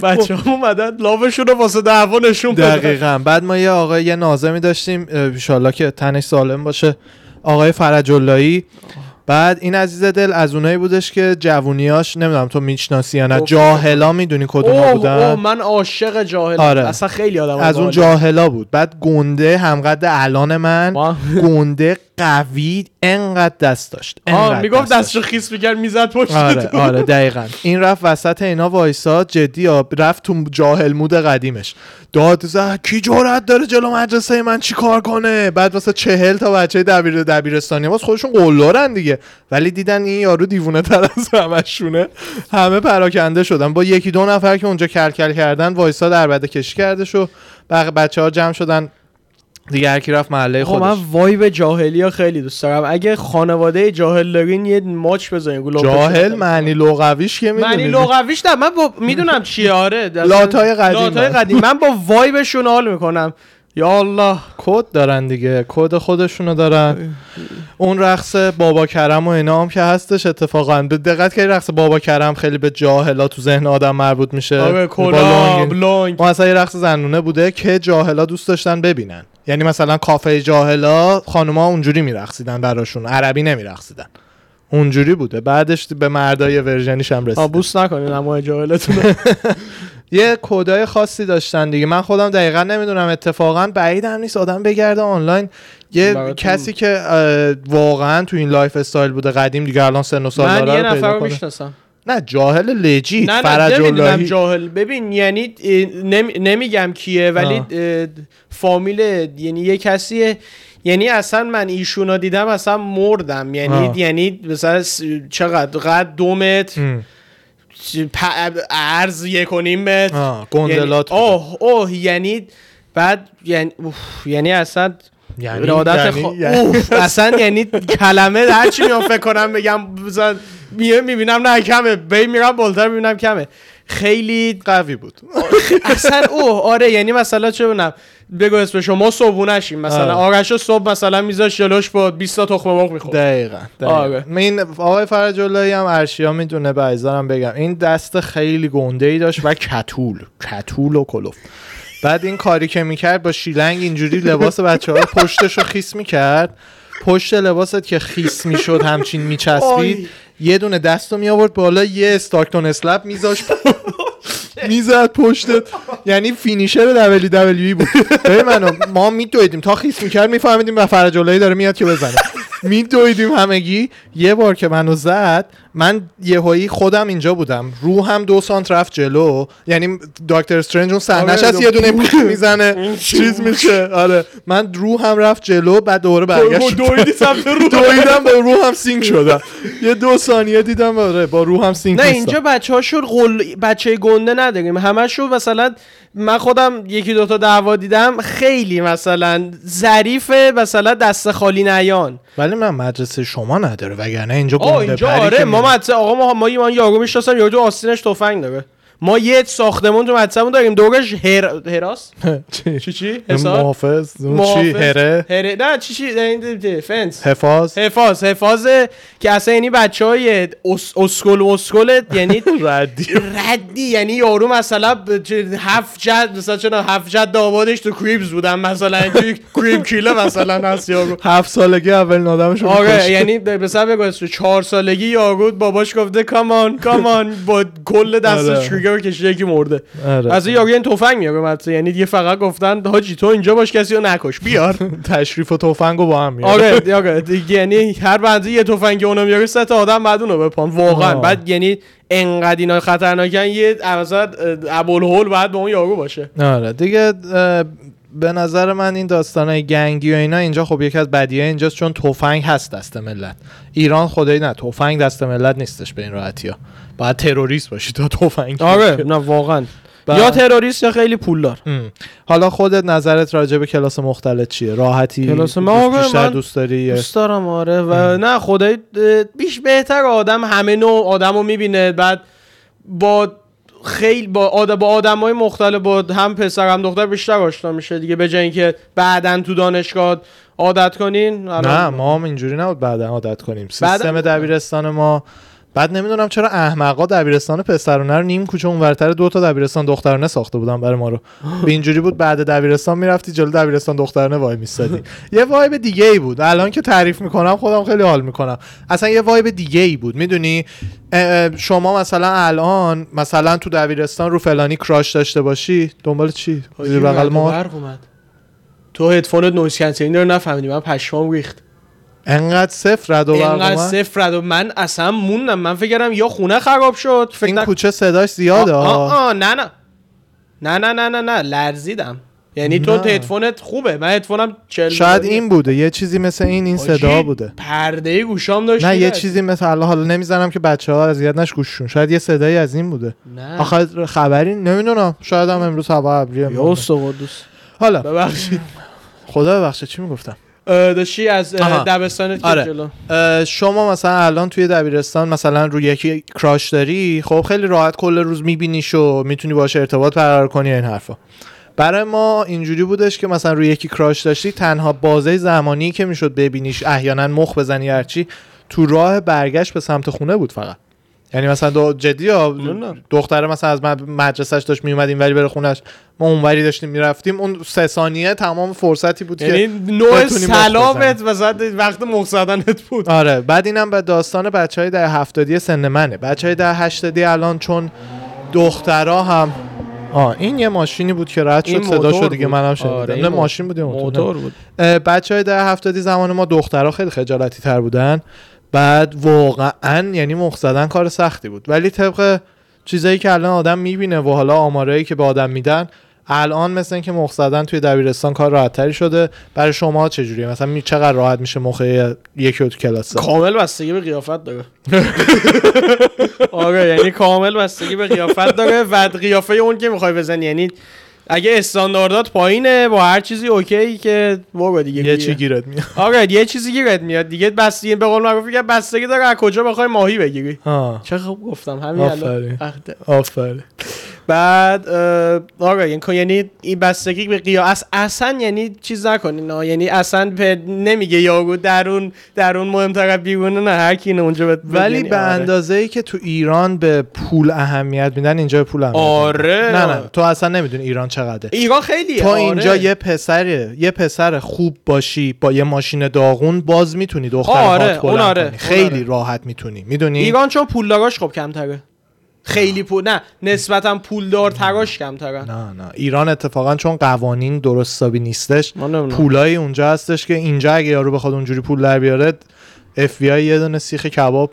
بچه ها اومدن لافشون رو واسه دعوا نشون دقیقا. بعد ما یه آقای یه نازمی داشتیم انشالله که تنش سالم باشه آقای فرج اللهی بعد این عزیز دل از اونایی بودش که جوونیاش نمی‌دونم تو می‌شناسی یا نه. جاهلا می‌دونی کدوم اوه بودن؟ اوه من عاشق جاهل آره. اصلا خیلی آدم از اون جاهلا. بود. بعد گنده همقد الان من گنده قوی انقدر دست داشت. آه می‌گفت. دستشو خیس می‌کرد می‌زد پشت آره تو. آره <laughs> دقیقا. این رفت وسط اینا وایساد جدی رفت تو جاهل مود قدیمش. داد زد کی جرأت داره جلو مدرسه من؟ چی کار کنه؟ بعد واسه چهل تا بچه دبیر دبیرستانی باز خودشون قلدرن دیگه. ولی دیدن این یارو دیوونه تر از همشونه. همه پراکنده شدن. با یکی دو نفر که اونجا کلکل کردن وایسا در بده کشی کرده شو بقیه بچه ها جمع شدن. دیگه هر کی رفت محله خودش من وایب جاهلی ها خیلی دوست دارم. اگه خانواده جاهل دارین یه ماچ بزنین. جاهل معنی لغویش که معنی می‌دونی لغویش نه. من با می‌دونم چیه. اصلا لاتای قدیم لاتای. قدیم. من با وایبشون حال می‌کنم. یا الله کد دارن دیگه کد خودشونو دارن. اون رقص بابا کرم و اینا هم که هستش اتفاقا. به دقت که رقص بابا کرم خیلی به جاهلا تو ذهن آدم مربوط میشه؟ آره. لونگ. اصلا یه رقص زنونه بوده که جاهلا دوست داشتن ببینن. یعنی مثلا کافه جاهلا خانوما اونجوری میرقصیدن براشون. عربی نمیرقصیدن. اونجوری بوده. بعدش به مردای version یش هم رسید آبوس نکنین اما جاهلتون <laughs> یه کدای خاصی داشتن دیگه. من خودم دقیقا نمی‌دونم اتفاقا بعید هم نیست آدم بگرده آنلاین. یه کسی که واقعا تو این lifestyle بوده قدیم دیگه الان سن و سال من داره یه نفر رو. می‌شناسم. نه جاهل لجی نه نه فرج اللهی. جاهل. ببین یعنی نمی- نمیگم کیه ولی فامیل یعنی یه کسیه. یعنی اصلا من ایشونو دیدم اصلا مردم. یعنی آه. یعنی مثلا چقدر قد دو متر. ام. عرض یک و نیم متر گندلات یعنی. اوه اوه یعنی بعد یعنی اوف، یعنی اصلا یعنی ارادت یعنی- خوا- یعنی- اصلا یعنی کلمه هر چی میام فکر کنم بگم میه می‌بینم نه کمه بی میرم بالتر می‌بینم کمه خیلی قوی بود اصلا اوه آره یعنی مثلا چه بونم بگو اسم شما صبحونشیم مثلا. آرش صبح مثلا میذاش جلوش با 20 تا تخم مرغ می‌خورد دقیقا, دقیقا. آره. این آقای فرج هم ارشیا می‌دونه به عزیزانم بگم این دست خیلی گنده ای داشت و کتول کتول و کلوف بعد این کاری که می‌کرد با شیلنگ اینجوری لباس بچه ها پشتش رو خیس می‌کرد پشت لباست که خیس می‌شد همچین میچسبید. یه دونه دست رو می آورد بالا یه استاکتون اسلپ میذاش می‌زد. پشتت. یعنی فینیشر دبلی دبلیو بود. ببین منو ما میدویدیم تا خیس می‌کرد میفهمیدیم و فرج داره میاد که بزنه. میدویدیم همگی. یه بار که منو زد من یهویی خودم اینجا بودم. رو هم دو سانت رفت جلو. یعنی دکتر استرنج اون صحنهش آره، هست یه دونه می‌زنه. <laughs> چیز میشه. آره. من رو هم رفت جلو بعد دوباره برگشت. دویدی سمت <laughs> رو دویدم با رو هم سینک شدم. یه دو ثانیه دیدم آره با رو هم سینک نه. اینجا بچه هاشون قل... بچه گنده نداریم. همشون مثلا من خودم یکی دوتا دعوا دیدم خیلی مثلا ظریفه مثلا دست خالی نیان. ولی من مدرسه شما نداره وگرنه اینجا گنده آره ما میره. مدرسه آقا ما ما یارو می‌شناسم یارو تو آستینش تفنگ داره ما یه ساختمون تو مدرسه‌مون داریم. دورش هر... هراس. <laughs> چی؟ چی محافظ. چی. هره. هره. نه چی چی؟ فنس. حفاظ. حفاظ. حفاظه که اصلا یعنی بچه های اس... اسکل اسکل یعنی <laughs> ردی. ردی. یعنی یارو مثلا هفت جد مثلا چرا هفت جد آبادش تو کریبز بودن. مثلا کریب کیله مثلا هست یارو. هفت سالگی اول آدمشو آره یعنی مثلا بگو چهار سالگی یارو باباش گفته کامان کامان با کل دستش شوگر کشیده یکی مرده. آره. از یارو این تفنگ میاره مثلا یعنی دیگه فقط گفتن حاجی تو اینجا باش کسی رو نکش بیار. <laughs> تشریف و تفنگو با هم میاره. آره <laughs> آره. یعنی هر بنده یه تفنگ اونو میاره سه تا آدم بعد اونو بپان. واقعا. آه. بعد یعنی انقدر اینا خطرناکن یه مثلا ابوالهول بعد به اون یارو باشه. آره. دیگه به نظر من این داستانای گنگی و اینا اینجا خب یکی از بدیه اینجاست چون تفنگ هست دست ملت. ایران خدایی نه تفنگ دست ملت نیستش به این راحتی ها. باید تروریست باشی تا تفنگ. آره <laughs> نه واقعا. بعد- یا تروریست یا خیلی پولدار ام. حالا خودت نظرت راجع به کلاس مختلط چیه؟ راحتی؟ کلاس ما بیشتر من دوست داری دوست دارم آره و نه خدای اه، بیش بهتر آدم همه نوع آدم رو می‌بینه بعد با خیلی با آدم با آدم های مختلف با هم پسر هم دختر بیشتر آشنا میشه دیگه به جای اینکه بعدا تو دانشگاه عادت کنین نه ما هم اینجوری نبود بعدا عادت کنیم سیستم. دبیرستان ما بعد نمی‌دونم چرا احمقا دبیرستان پسرانه رو نیم کوچه اونورتر دو تا دبیرستان دخترانه ساخته بودن برای ما رو. <gasps> به اینجوری بود بعد دبیرستان می‌رفتی جلو دبیرستان دخترانه وای میستادی یه vibe دیگه ای بود. الان که تعریف می‌کنم خودم خیلی حال می‌کنم. اصلا یه vibe دیگه ای بود. می‌دونی؟ شما مثلا الان مثلا تو دبیرستان رو فلانی crush داشته باشی دنبال چی؟ بغل ما. تو هدفونت noise cancelling رو نفهمیدی. من پشمام ریخت. انقدر صفر رد و اومد؟ صفر رد و من اصلا موندم. من فکر کردم یا خونه خراب شد. فکر این کوچه صداش زیاده. آه, آه. آه, نه نه. نه نه نه نه نه. لرزیدم. یعنی تو نه. هدفونت خوبه. من هدفونم چل شاید این بوده. یه چیزی مثل این این صدا بوده. پرده گوشام داشت نه یه. چیزی مثل حالا حالا نمی‌زنم که بچه ها اذیت نش گوششون. شاید یه صدایی از این بوده. نه. آخه خبری نمی‌دونم. شاید هم امروز هوا ابریه یا قدوس حالا. ببخشید. خدا ببخشه چی می‌گفتم؟ داشتی از که آره. جلو؟ شما مثلا الان توی دبیرستان مثلا روی یکی کراش داری خب خیلی راحت کل روز میبینیش و می‌تونی باشه ارتباط برقرار کنی این حرفا. برای ما اینجوری بودش که مثلا روی یکی کراش داشتی تنها بازه زمانی که می‌شد ببینیش احیانا مخ بزنی هرچی تو راه برگشت به سمت خونه بود فقط. یعنی مثلا دو جدی ها. دختره مثلا از مد- مدرسهش داشت میومدیم ولی بره خونش ما اونوری داشتیم می‌رفتیم. اون سه ثانیه تمام فرصتی بود که یعنی نوع بتونی مخ سلامت مثلا وقت مخ زدنت بود. آره. بعد اینم به داستان بچه های در هفتادی سن منه. بچه های در هشتادی الان چون دخترها هم آه این یه ماشینی بود که رد شد صدا شد دیگه. منم شنیدم. آره، نه ماشین بود موتور, موتور بود. بچه های در هفتادی زمان ما دخترها خیلی خجالتی تر بودن. بعد واقعا یعنی مخ کار سختی بود. ولی طبق چیزایی که الان آدم می‌بینه و حالا آمارایی که به آدم میدن الان مثل اینکه مخ زدن توی دبیرستان کار راحتتری شده برای شما چجوریه؟ مثلا چقدر راحت میشه مخ یکی تو کلاس؟ کامل بستگی به قیافت داره. <laughs> آره یعنی کامل بستگی به قیافت داره و قیافه اون که می‌خوای بزنی یعنی اگه استانداردات پایینه با هر چیزی اوکی که بابا دیگه یه بیه. چی گیرت میاد. آره یه چیزی گیرت میاد. دیگه بستگی به قول معروف که بستگی داره از کجا بخوای ماهی بگیری. آه. چه خوب گفتم. همین الان. آفرین. بعد آره یعنی یعنی این بستگی به قیاس اصلا یعنی چیز نکنین آه، یعنی اصلا نمیگه یارو درون درون مهمتر از بیرونه نه هر کی اونجا ولی بگنی، به آره. اندازه ای که تو ایران به پول اهمیت میدن اینجا به پول اهمیت آره. نه نه تو اصلا نمی‌دونی ایران چقدره. ایران خیلی تو اینجا یه پسر یه پسر خوب باشی با یه ماشین داغون باز می‌تونی دختر آره، هات بلند آره، خیلی آره. راحت می‌تونی. می‌دونی؟ ایران چون پولداراش خب کمتره. خیلی پول نه نسبتا پولدار تراش کمتره نه نه ایران اتفاقا چون قوانین درست حسابی نیستش. پولای اونجا هستش که اینجا اگه یارو بخواد اونجوری پول در بیاره اف بی آی یه دونه سیخ کباب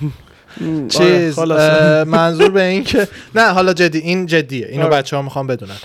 <laughs> چیز آره، منظور به این که نه حالا جدی این جدیه اینو آره. بچه ها می‌خوام بدونن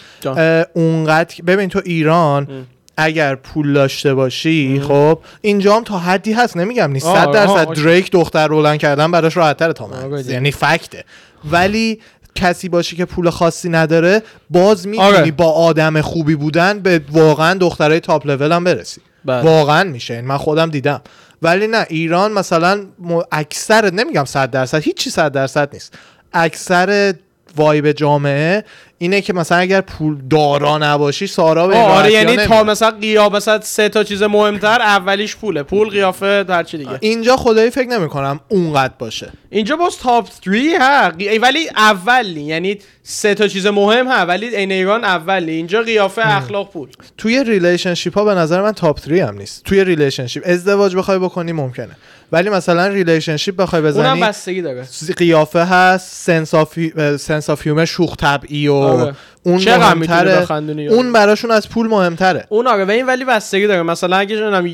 اونقدر ببین تو ایران. اگر پول داشته باشی. خب اینجا هم تا حدی هست نمیگم نیست آه، صد آه، درصد. دریک دختر رولن کردن براش راحت‌تر تا من آره. یعنی فکته ولی کسی باشی که پول خاصی نداره باز می‌تونی آره. با آدم خوبی بودن به واقعا دخترای تاپ لول هم برسی بله. واقعا میشه من خودم دیدم ولی نه ایران مثلا اکثر نمیگم صد درصد هیچی صد درصد نیست اکثر وایب جامعه اینه که مثلا اگر پول دارا نباشی سارا به آره یعنی تا نمیاد. مثلا قیافه سه تا چیز مهمتر اولیش پوله. پول قیافه هر چی دیگه. اینجا خدایی فکر نمی کنم اونقدر باشه. اینجا باز تاپ 3 ها. ولی اولی یعنی سه تا چیز مهم ها. ولی این ایران اولی. اینجا قیافه اخلاق پول. توی relationship ها به نظر من top 3 هم نیست. توی relationship ازدواج بخوای بکنی ممکنه. ولی مثلا relationship بخوای اونم بزنی بستگی داره. قیافه هست sense of sense of humor شوخ طبعی و آره. اون مهمتره. اون براشون از پول مهمتره. اون آره و این ولی بستگی داره. مثلا اگه جنم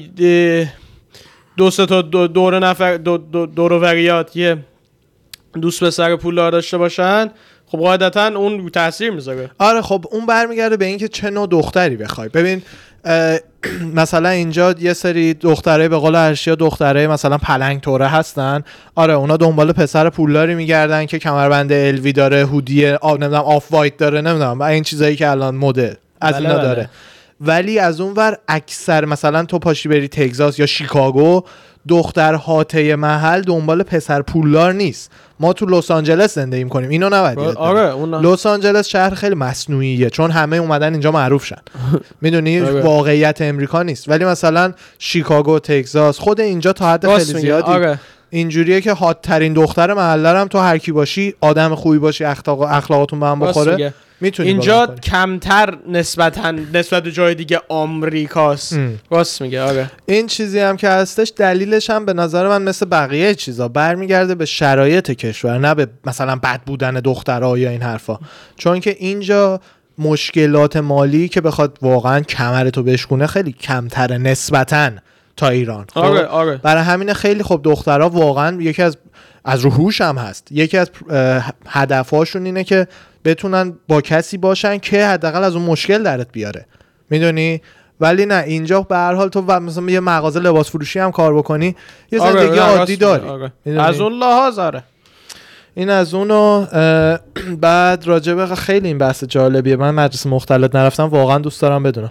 دو سه تا دو- دور نفر دو دو دوروریات یه دوست پسر پولدار داشته باشن خب قاعدتا اون تاثیر می‌ذاره. آره خب اون برمیگرده به اینکه چه نوع دختری بخوای. ببین <clears throat> مثلا اینجا یه سری دختره به قول ارشیا دختره مثلا پلنگ توره هستن. آره اونا دنبال پسر پولداری میگردن که کمربند LV داره hoodie آ نمی‌دونم Off-White داره نمی‌دونم. این چیزایی که الان مده. از بله، اینا بله. داره. ولی از اون ور اکثر مثلا تو پاشی بری تگزاس یا شیکاگو دختر هاته محل دنبال پسر پولدار نیست ما تو لس آنجلس زندگی می‌کنیم اینو نباید بدیم. آره اون لس آنجلس شهر خیلی مصنوعیه چون همه اومدن اینجا معروف شن می‌دونی آره. واقعیت امریکا نیست ولی مثلا شیکاگو تگزاس خود اینجا تا حد خیلی. زیادی آره اینجوریه که هات ترین دختر محله هم تو هر کی باشی آدم خوبی باشی اخلاق اخلاقاتون به هم بخوره. می‌تونی اینجا. کمتر نسبتا نسبت به جای دیگه آمریکاست. راست میگه آره. این چیزی هم که هستش دلیلش هم به نظر من مثل بقیه چیزا. برمیگرده به شرایط کشور نه به مثلا بد بودن دخترها یا این حرفا. چون که اینجا مشکلات مالی که بخواد واقعا کمر تو بشکونه خیلی کمتره نسبتا تا ایران. خب؟ آره آره. برای همین خیلی خب دخترها واقعا یکی از از روحوش هم هست. یکی از هدفهاشون اینه که بتونن با کسی باشن که حداقل از اون مشکل درت بیاره. می‌دونی؟ ولی نه اینجا به هر حال تو و- مثلا یه مغازه لباس فروشی هم کار بکنی یه آره، زندگی راست عادی. داری. آره. از اون لحاظ آره. این از اونو <clears throat> بعد راجبه خیلی این بحث جالبیه. من مدرسه مختلط نرفتم واقعا دوست دارم بدونم.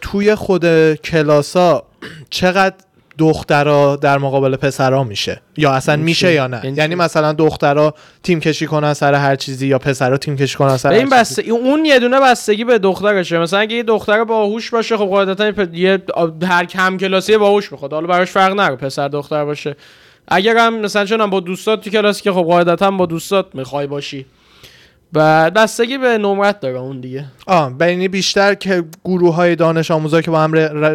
توی خود کلاسا <clears throat> چقدر دخترا در مقابل پسرا میشه. یا اصلا میشه؟ یا نه. یعنی چی؟ مثلا دخترا تیم کشی کنن سر هر چیزی یا پسرا تیم کشی کنن سر این بسته اون یه دونه بستگی به دخترشه مثلا اگه یه دختر باهوش باشه خب قاعدتا یه هر کم کلاسی باهوش می‌خواد. حالا براش فرق نره پسر دختر باشه. اگر هم مثلا چون با دوستات تو کلاسی که خب قاعدتا با دوستات می‌خوای باشی. بعد بستگی به نمرت داره اون دیگه. آه یعنی بیشتر که گروه های دانش آموزا که با هم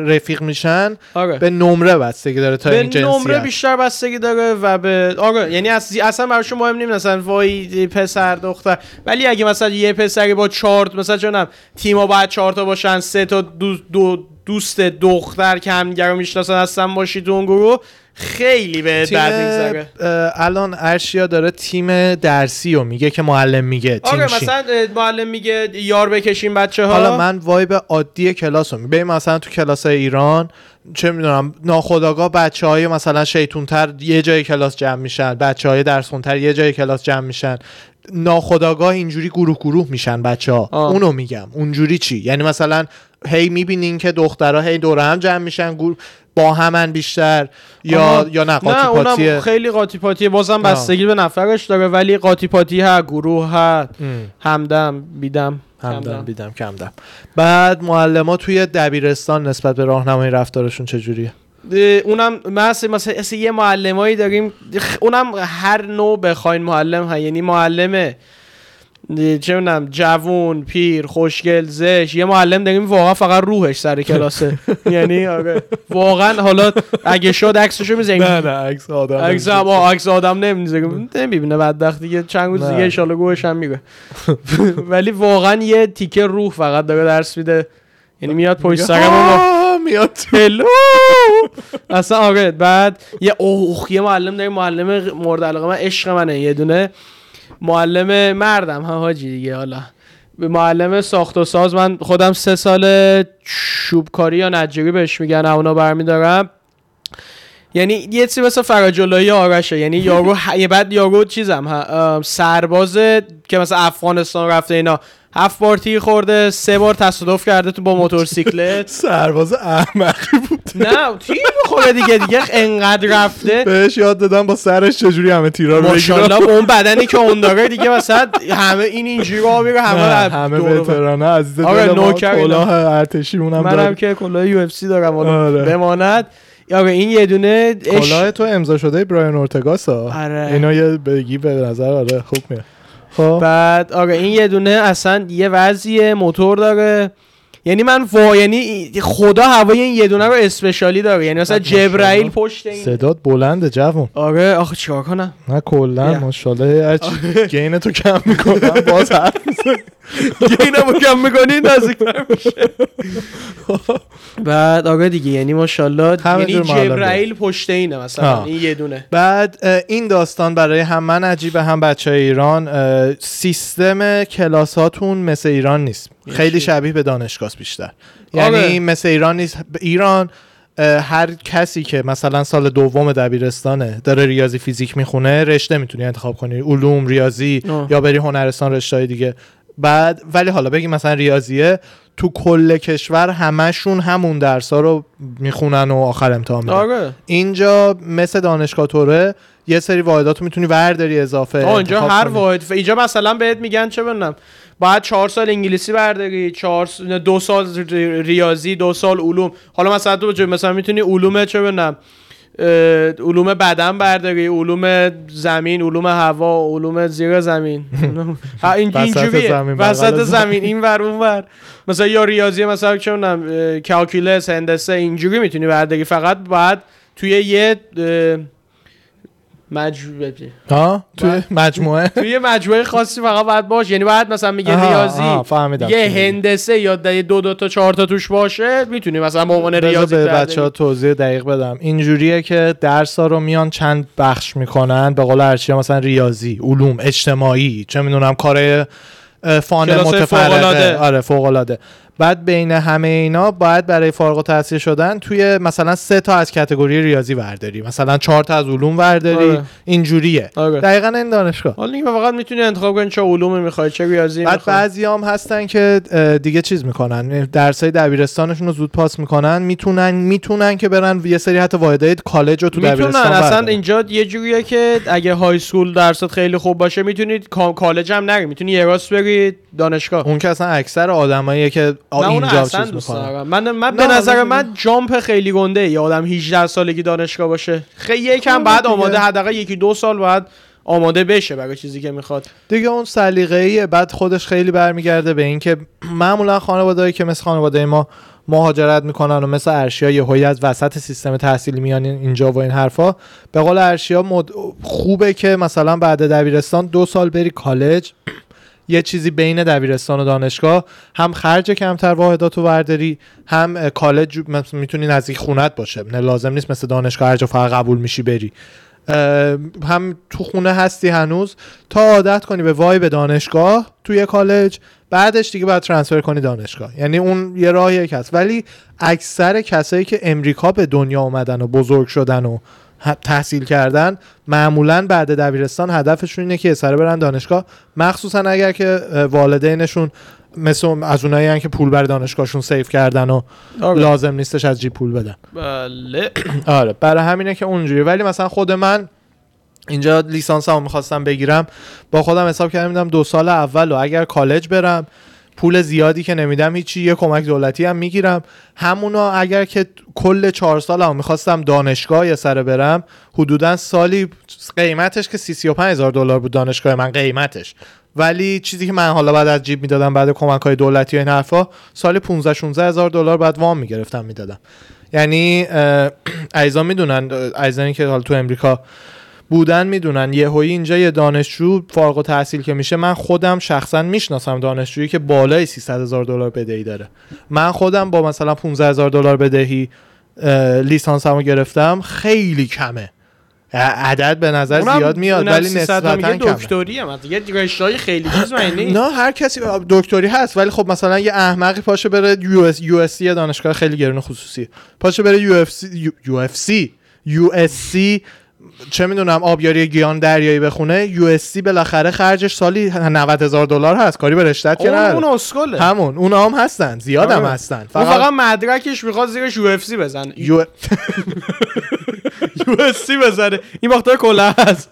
رفیق میشن آره. به نمره بستگی داره تا به این نمره بیشتر بستگی داره و به آره یعنی. اصلا براشون مهم نیست مثلا وای پسر دختر. ولی اگه مثلا یه پسری با چهار مثلا چونم تیما باید چهار تا باشن سه تا دو... دو... دوست دختر که همدیگه رو می‌شناسن هستن باشی تو اون گروه خیلی به بد میگذره الان ارشیا داره تیم درسی رو میگه که معلم میگه. تیم آره؟ مثلا معلم میگه یار بکشیم بچه ها حالا من وایب عادی کلاس رو می‌بینم مثلا تو کلاس ایران چه می‌دونم ناخداگاه بچه های مثلا شیطونتر یه جای کلاس جمع میشن بچه های درس خونتر یه جای کلاس جمع میشن. ناخداگاه اینجوری گروه گروه میشن بچه ها آه. اونو میگم. اونجوری چی؟ یعنی مثلا هی می‌بینین که دخترها هی دور هم جمع میشن گروه با همن بیشتر یا. یا نه نه قاطی اونم پاتیه خیلی قاطی پاتیه بازم. بستگی به نفرش داره ولی قاطی پاتی ها گروه ها. همدم بیدم. همدم بیدم کمدم. بعد معلما توی دبیرستان نسبت به راهنمای رفتارشون چجوریه؟ اونم مثلا مثلا یه معلمایی داریم. اونم هر نوع بخواین معلم ها یعنی معلم اه، چه می‌دونم جوون پیر خوشگل زش یه معلم داریم واقعا فقط روحش سر کلاسه. <laughs> یعنی آره. واقعا حالا اگه شد عکسشو می‌ذاریم. نه عکس آدم عکس هم عکس آدم نمی‌ذاریم. نمی‌بینه بدبخت دیگه چند روز نه. دیگه ان گوش هم میره <laughs> ولی واقعا یه تیکه روح فقط داره درس میده. یعنی میاد پشت سرمون میاد هلو! اصلا آره بعد یه اوه یه معلم داریم. معلم مورد علاقه من عشق منه. یه دونه معلم مردم ها حاجی دیگه حالا. به معلم ساخت و ساز من خودم سه سال چوبکاری یا نجاری بهش میگن اونا برمیدارم. یعنی یه چیزی مثل فراجلایی آرشه یعنی یارو ه... بعد یارو چیزم سرباز که مثلا افغانستان رفته اینا. هفت بار تیر خورده سه بار تصادف کرده تو با موتورسیکلت. سرباز احمقی نه تیر می‌خوره دیگه؟ دیگه انقدر رفته. بهش یاد دادم با سرش چجوری همه تیرا رو با اون بدنی که اون داره دیگه مثلا همه این اینجوری راه میره همه همه وترانه عزیز آره، نوکر. کلاه ارتشی اونم منم که کلاه یو اف سی دارم آره. بماند. آره این یه دونه کلاه تو امضا شده برایان اورتگاسا؟ آره. اینا یه بگی به نظر آره خوب میاد. خب. بعد آره این یه دونه اصلا یه وضعیه موتور داره. یعنی من وا یعنی خدا هوای این یه دونه رو اسپشالی داره. یعنی مثلا. جبرائیل پشت این صدات بلنده جوون. آره آخه چیکار کنم؟ نه کلا. ماشاءالله هرچی گین تو کم می‌کنم باز حرف <laughs> می‌زنی. اینو کم می‌کنی نزدیک میشه بعد آره دیگه یعنی ماشاءالله یعنی جبرائیل پشت اینه مثلا آه. این یه دونه بعد این داستان برای هم من عجیبه هم بچه ایران سیستم کلاس هاتون مثل ایران نیست خیلی؟ شبیه به دانشگاه بیشتر آره. یعنی مثل ایران نیست ایران هر کسی که مثلا سال دوم دبیرستانه داره ریاضی فیزیک می‌خونه رشته می‌تونی انتخاب کنی علوم ریاضی آه. یا بری هنرستان رشته دیگه بعد ولی حالا بگی مثلا ریاضیه تو کل کشور همشون همون درس رو می‌خونن و آخر امتحان میدن. آره. اینجا مثل دانشگاه توره یه سری واحدات می‌تونی ورداری اضافه. اینجا هر. واحد اینجا مثلا بهت میگن چه بدونم باید چهار سال انگلیسی برداری چهار س- دو سال ری- ریاضی دو سال علوم. حالا مثلا تو مثلا می‌تونی علوم چه اه، علوم بدن برداری علوم زمین علوم هوا علوم زیر زمین. <laughs> این اینجوریه زمین، بغل وسط زمین. این ور اون ور. مثلا یا ریاضی مثلا بدونم کالکولس هندسه اینجوری می‌تونی برداری. فقط باید توی یه مجموعه ها؟ توی مجموعه؟ <laughs> توی مجموعه خاصی فقط باید باشه. یعنی باید مثلا میگه ریاضی. یه. هندسه یا دو دو تا چهار تا توش باشه می‌تونی مثلا به عنوان ریاضی به. بچه ها توضیح دقیق بدم. اینجوریه که درس ها رو میان چند بخش می‌کنن. به قول ارشیا مثلا ریاضی علوم اجتماعی چه می‌دونم کار فان. متفرقه. آره فوق العاده بعد بین همه اینا باید برای فارغ التحصیل شدن توی مثلا سه تا از کتگوری ریاضی ورداری. مثلا چهار تا از علوم ورداری. آره. اینجوریه. آره. دقیقا این دانشگاه. حالا دیگه فقط می‌تونی انتخاب کنی چه علومی می‌خوای چه ریاضی بعد می‌خوای. بعضی هم هستن که دیگه چیز می‌کنن. درسای دبیرستانشون رو زود پاس می‌کنن. می‌تونن می‌تونن که برن یه سری حتی واحدهای کالج رو تو می‌تونن. دبیرستان اصلا بردارن. اینجا یه جوریه که اگه های سکول درست خیلی خوب باشه می‌تونی کالج هم نری می‌تونی یه راست بری دانشگاه. اون که اصلا اکثر آدماییه که من اون اینجا اصلا چیز دوست می‌کنن دارم من من به نظر. من جامپ خیلی گنده یه آدم 18 sالگی دانشگاه باشه. خیلی یکم بعد. آماده حداقل یکی دو سال بعد آماده بشه برای چیزی که می‌خواد. دیگه اون سلیقه‌ایه بعد خودش خیلی برمیگرده به اینکه معمولا خانوادهایی که مثل خانواده ما مهاجرت می‌کنن و مثل ارشیا یهویی از وسط سیستم تحصیلی میان اینجا و این حرفا به قول ارشیا مد... خوبه که مثلا بعد دبیرستان دو سال بری کالج یه چیزی بین دبیرستان و دانشگاه هم خرج کمتر واحدات و ورداری هم کالج می‌تونی نزدیک خونت باشه. نه لازم نیست مثل دانشگاه هر جا فقط قبول میشی بری. هم تو خونه هستی هنوز. تا عادت کنی به وای به دانشگاه توی کالج بعدش دیگه باید ترانسفر کنی دانشگاه. یعنی اون یه راهیه که هست. ولی اکثر کسایی که امریکا به دنیا اومدن و بزرگ شدن و تحصیل کردن معمولا بعد دبیرستان هدفشون اینه که سره برن دانشگاه. مخصوصا اگر که والدینشون مثل از اونایی هن که پول بر دانشگاهشون سیف کردن و لازم نیستش از جیب پول بدن. بله. <clears throat> آره. برای همینه که اونجوری ولی مثلا خود من اینجا لیسانس هم می‌خواستم بگیرم. با خودم حساب کردم دو سال اول و اگر کالج برم پول زیادی که نمیدم هیچی. یه کمک دولتی هم می‌گیرم. همونا اگر که کل چهار سال هم می‌خواستم دانشگاه یه سره برم حدودا سالی قیمتش که سی سی هزار دلار بود دانشگاه من قیمتش. ولی چیزی که من حالا بعد از جیب می‌دادم بعد کمک های دولتی و این حرفا سال 15 16 هزار دلار بعد وام می‌گرفتم می‌دادم. یعنی اه، <clears throat> عزیزان می‌دونن عزیزانی که حالا تو امریکا بودن می‌دونن. یهویی اینجا یه دانشجو فارغ التحصیل که میشه من خودم شخصا می‌شناسم دانشجویی که بالای 300 هزار دلار بدهی داره. من خودم با مثلا 15 هزار دلار بدهی لیسانسمو گرفتم خیلی کمه. عدد به نظر زیاد میاد ولی 300 تا نسبتا دکتری هم یه رشته‌های خیلی چیز نه هر کسی دکتری هست ولی خب مثلا یه احمقی پاشه بره US US دانشگاه خیلی گرون خصوصی پاشه بره یو اف سی یو اف سی یو اس سی چه می‌دونم آبیاری گیاهان دریایی بخونه USC بالاخره خرجش سالی 90 هزار دلار هست. کاری به رشتت که اون اون اسکله همون اونا هم هستن زیاد هم آره. هستن. اون فقط مدرکش می‌خواد زیرش UFC بزنه. U <laughs> UFC بزنه. این وقتا کلا هست.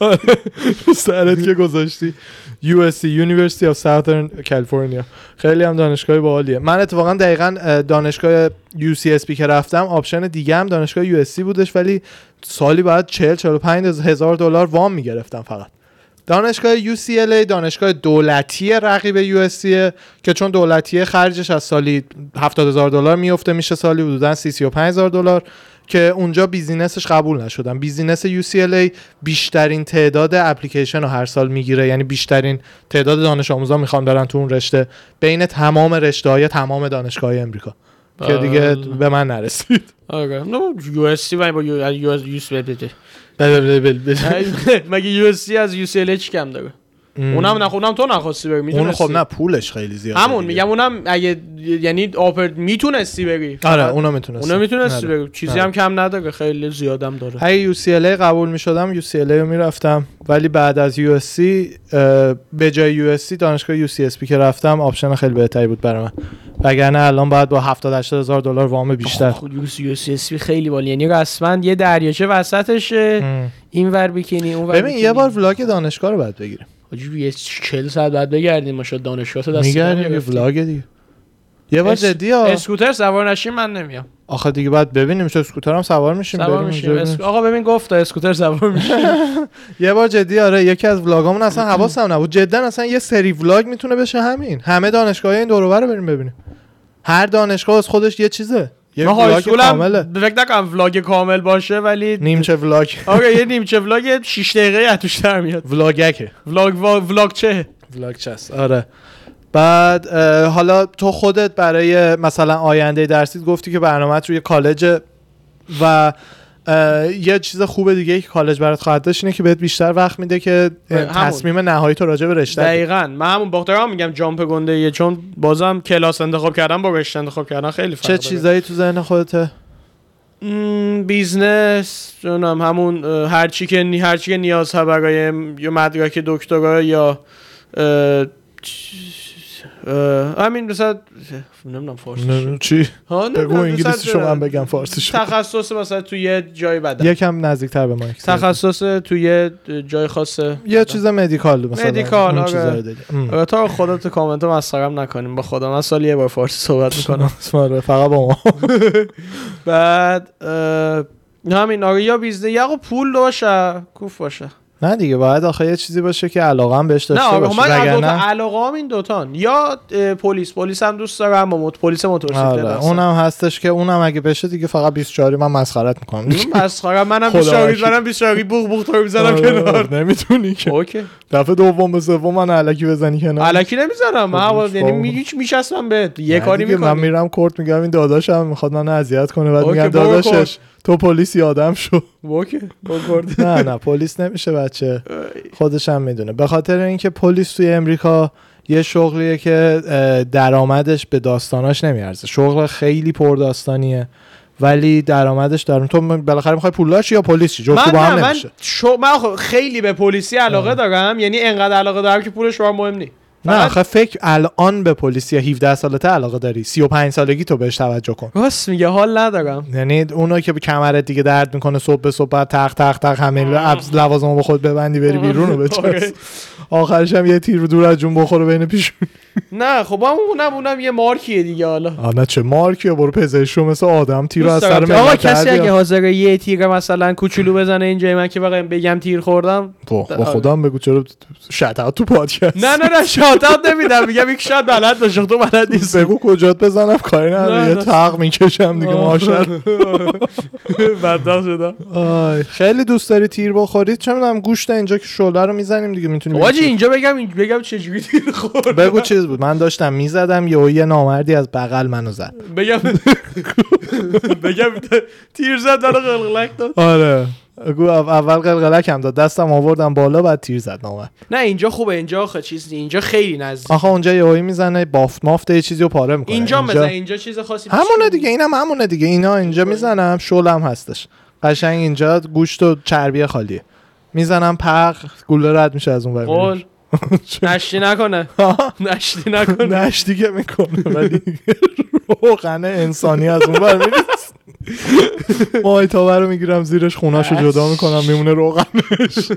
<laughs> سرت که گذاشتی. USC University of Southern California. خیلی هم دانشگاه باحالیه. من اتفاقا دقیقا اه، دانشگاه UCSB که رفتم option دیگه هم دانشگاه USC بودش ولی سالی باید 40 45 هزار دلار وام می‌گرفتم فقط. دانشگاه UCLA دانشگاه دولتی رقیب USC که چون دولتی خرجش از سالی 70 هزار دلار میفته میشه سالی حدودا 30 35 هزار دلار که اونجا business ش قبول نشدن business UCLA بیشترین تعداد اپلیکیشن رو هر سال می‌گیره. یعنی بیشترین تعداد دانش آموزا می‌خوان برن تو اون رشته. بین تمام رشته های تمام دانشگاه های امریکا که دیگه بله. به من نرسید. آره نه USC با U US بده بله بله <laughs> مگه USC از UCLA کم داره؟ اونم نه اونم تو نخواستی بری اون خب نه پولش خیلی زیاده همون. میگم اونم اگه یعنی آپر می‌تونستی بری آره فقط اونا می‌تونست اونا می‌تونستی آره. بری چیزی آره. هم کم نداره خیلی زیادم داره. اگه UCLA قبول می شدم UCLA رو می‌رفتم. ولی بعد از USC اه، به جای USC دانشگاه UCSB که رفتم آپشن خیلی بهتری بود برای من. وگرنه الان باید با 70 80 هزار دلار وام بیشتر. خود یو اس سی خیلی بالی یعنی رسما یه دریاچه وسطشه. ام. این ور بیکنی اون ور ببین. یه بار ولاگ دانشگاه رو باید بگیریم. حاجی یه 40 ساعت بعد بگردیم ماشا دانشگاه تو دست میگردیم یه ولاگ دیگه. یه بار جدی ها. اسکوتر سوار نشیم من نمیام. آخه دیگه باید ببینیم چه اسکوتر هم سوار میشیم سوار میشیم اسک-. آقا ببین گفت اسکوتر سوار میشیم. <laughs> <laughs> یه بار جدی آره یکی از ولاگامون اصلا حواسم نبود. جدا اصلا یه سری ولاگ می‌تونه بشه همین. همه دانشگاه این دور رو بریم ببینیم. هر دانشگاه از خودش یه چیزه. یه ولاگ کامله. هم فکر نکنم ولاگ کامل باشه ولی نیمچه ولاگ آقا یه نیمچه ولاگ 6 دقیقه از توش در میاد. ولاگکه ولاگ vlog چه؟ vlog چست آره. بعد حالا تو خودت برای مثلا آینده درسیت گفتی که برنامهت روی کالج و یه چیز خوب دیگه که کالج برات خواهد داشت اینه که بهت بیشتر وقت میده که. تصمیم نهایی تو راجع به رشته دقیقا من همون باخترام میگم jump گنده یه چون بازم کلاس انتخاب کردن با رشته انتخاب کردن خیلی فرق چه. چیزایی تو ذهن خودته business جونم همون هر چی که نی- هر چی که نیاز ها برای یا مدرک دکترا یا اه، همین مثلا نمی‌دونم فارسی نه، چی؟ ها بگو انگلیسی شما هم بگم فارسی شما تخصص مثلا توی یه جای بدن. یکم نزدیکتر به مایک. تخصص توی یه جای خاصه یه چیز مدیکال مثلا مدیکال، آره. آره، تا خودت تو کامنت رو مسخرم نکنیم. با خدا من سال یه بار فارسی صحبت <laughs> می‌کنم. آره، فقط با ما. <laughs> بعد همین آره یا بیزنس یا پول باشه کوف باشه. نه دیگه باید آخه یه چیزی باشه که علاقه هم بهش داشته باشه من از دوتا علاقه هم این دوتان. یا پلیس. پلیس هم دوست دارم با موت پلیس موتورسیکلت آره. اونم هستش که اونم اگه بشه دیگه فقط 24 من مسخرت می‌کنم مسخره منم خدا 20 وکیل. منم 20 بوق بوق تو می‌زنم کنار. نمی‌تونی که. اوکی. دفعه دوم به سوم من علکی بزنی کنار. الکی نمی‌زنم من خب، یعنی کار. می- هیچ میچسبم به یه کاری دیگه من میرم کورت میگم این داداشم می‌خواد من اذیت کنه بعد میگم داداشش. تو پلیس یادم شو. نه نه پلیس نمیشه بچه. خودش هم می‌دونه. به خاطر اینکه پلیس توی امریکا یه شغلیه که درآمدش به داستاناش نمیارزه. شغل خیلی پرداستانیه ولی درآمدش دارم تو بالاخره می‌خوای پولدار شی یا پلیس شی جفتی من با هم نه من نمیشه. شو من خب خیلی به پلیسی علاقه آه. دارم یعنی انقدر علاقه دارم که پولش برام مهم نیست. نه آخه فکر الان به پلیسی 17 سالته علاقه داری. 35 سالگی تو بهش توجه کن. راست میگه حال ندارم. یعنی اونو که به کمرت دیگه درد می‌کنه صبح به صبح تق تق تق همه لبز لوازمو به خود ببندی بری بیرون و <laughs> آره. بچس آخرش هم یه تیر دور از جون بخوره بین پیش. <laughs> نه خب اونم اونم یه مارکیه دیگه حالا. آه نه چه مارکیه؟ برو پزشکو مثل آدم تیر از سر. آقا کسی اگه. حاضر یه تیر مثلا کوچولو <clears throat> بزنه اینجای من که بگم تیر خوردم با با خودم بگو چرا شتات تو پادکست. نه نه نه شاتات نمیدم. میگم یک شاید بلد باشه تو بلد نیست. بگو کجات بزنم؟ کاری نداره یه. تق می‌کشم دیگه ماشاءالله. <laughs> بدبخت شدم. خیلی دوست داری تیر بخوری چه می‌دونم گوشت اینجا که شعله رو می‌زنیم دیگه می‌تونیم واجی اینجا بگم بگم چجوری تیر خورد بگو چیز بود. من داشتم می‌زدم یه یه نامردی از بغل منو زد. بگم <laughs> بگم تیر زد داره قلقلک داد آره. گو اول قلقلک هم داد. دستم آوردم بالا بعد تیر زد نامرد نه اینجا خوبه. اینجا آخه چیز. اینجا خیلی نزدیک. آخه اونجا یهویی می‌زنه بافت مافت یه چیزی رو پاره می‌کنه. اینجا مثلا اینجا چیز خاصی همونه دیگه اینم همونه دیگه. اینا اینجا می‌زنم شلم هستش. قشنگ اینجا گوشت و چربی خالیه. می‌زنم پق گوله رد میشه از اون ور <laughs> نشتی نکنه. نشتی نکنه. نش دیگه می‌کنه ولی روغن انسانی از اون مای <laughs> تاور رو می‌گیرم زیرش خوناشو جدا می‌کنم میمونه روغنش.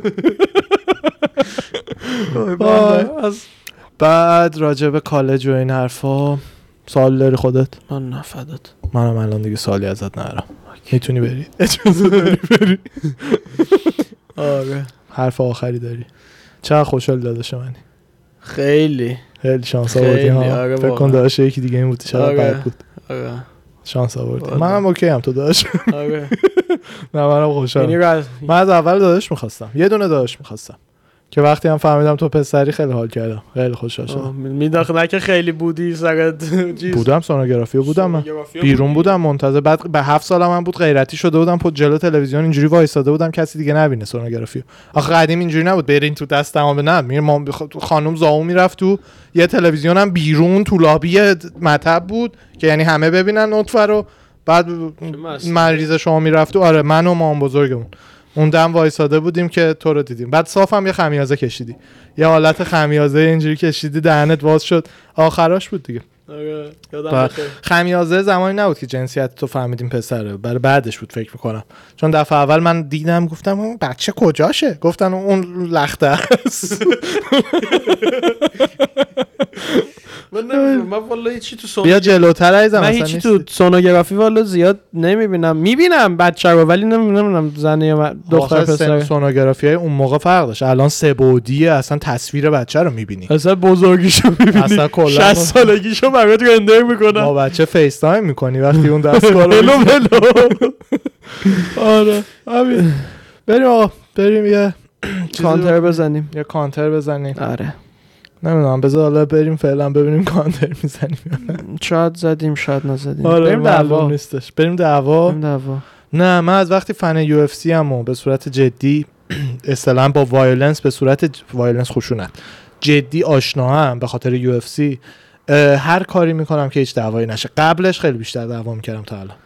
بعد راجع به کالج و این حرفا سوال داری خودت؟ من نفدت منم الان دیگه سوالی ازت ندارم. می‌تونی بری؟ <laughs> اجازه داری بری؟ آره. حرف آخری داری. چقدر خوشحال داداش منی؟ خیلی. خیلی شانس آوردی ها. فکر کن. داداش یکی دیگه این بود چقدر آره. بد بود. آره شانس آوردی. منم اوکی هم تو داداش. آره <laughs> نه منم یعنی خوشحالم راز من از اول داداش می‌خواستم. یه دونه داداش می‌خواستم. که وقتی هم فهمیدم تو پسری خیلی حال کردم. خیلی خوشحال شدم میداخت نه که خیلی بودی سرت <laughs> چیز. بودم سونوگرافی بودم من. بیرون؟ بودم منتظر بعد به هفت سالم من بود غیرتی شده بودم پد جلو تلویزیون اینجوری وایساده بودم کسی دیگه نبینه سونوگرافی آخه قدیم اینجوری نبود برین تو دست تمام نه میگه خانم زاو می‌رفت تو یه تلویزیون هم بیرون تو لابی مطب بود که یعنی همه ببینن نطفه رو. بعد. مریض شما می‌رفت و آره من و مام بزرگمون. اون دم وایساده بودیم که تو رو دیدیم. بعد صاف هم یه خمیازه کشیدی. یه حالت خمیازه اینجوری کشیدی دهنت باز شد. آخراش بود دیگه. آره یادم. بخیر خمیازه زمانی نبود که جنسیت تو فهمیدیم پسره. برای بعدش بود فکر می‌کنم. چون دفعه اول من دیدم گفتم اون بچه کجاشه؟ گفتن اون لخته است. من. من والا تو سون بیا جلوتر عزیزم من هیچی. تو سونوگرافی والا زیاد نمی‌بینم. می‌بینم بچه رو ولی نمی‌دونم زنه یا دختر پسر. سونوگرافی های اون موقع فرق داشت. الان سه اصلا تصویر بچه رو می‌بینی. اصلا بزرگیشو می‌بینی. اصلا کلا 60 سالگیشو برات render با می‌کنم بچه FaceTime می‌کنی وقتی اون دستگاه <laughs> رو می‌زنی. hello. آره. همین. بریم آقا. بریم یه <clears throat> کانتر بزنیم. یه کانتر بزنیم. آره. نمی‌دونم. بذار حالا بریم فعلا ببینیم کانتر می‌زنیم شاید زدیم شاید نزدیم. آره بریم دعوا. نیستش. بریم دعوا. بریم دعوا. نه من از وقتی fan UFC هم به صورت جدی <clears throat> اصطلاحا با violence به صورت violence خشونت. جدی آشنا هم به خاطر UFC. هر کاری می‌کنم که هیچ دعوایی نشه. قبلش خیلی بیشتر دعوا می‌کردم تا الان.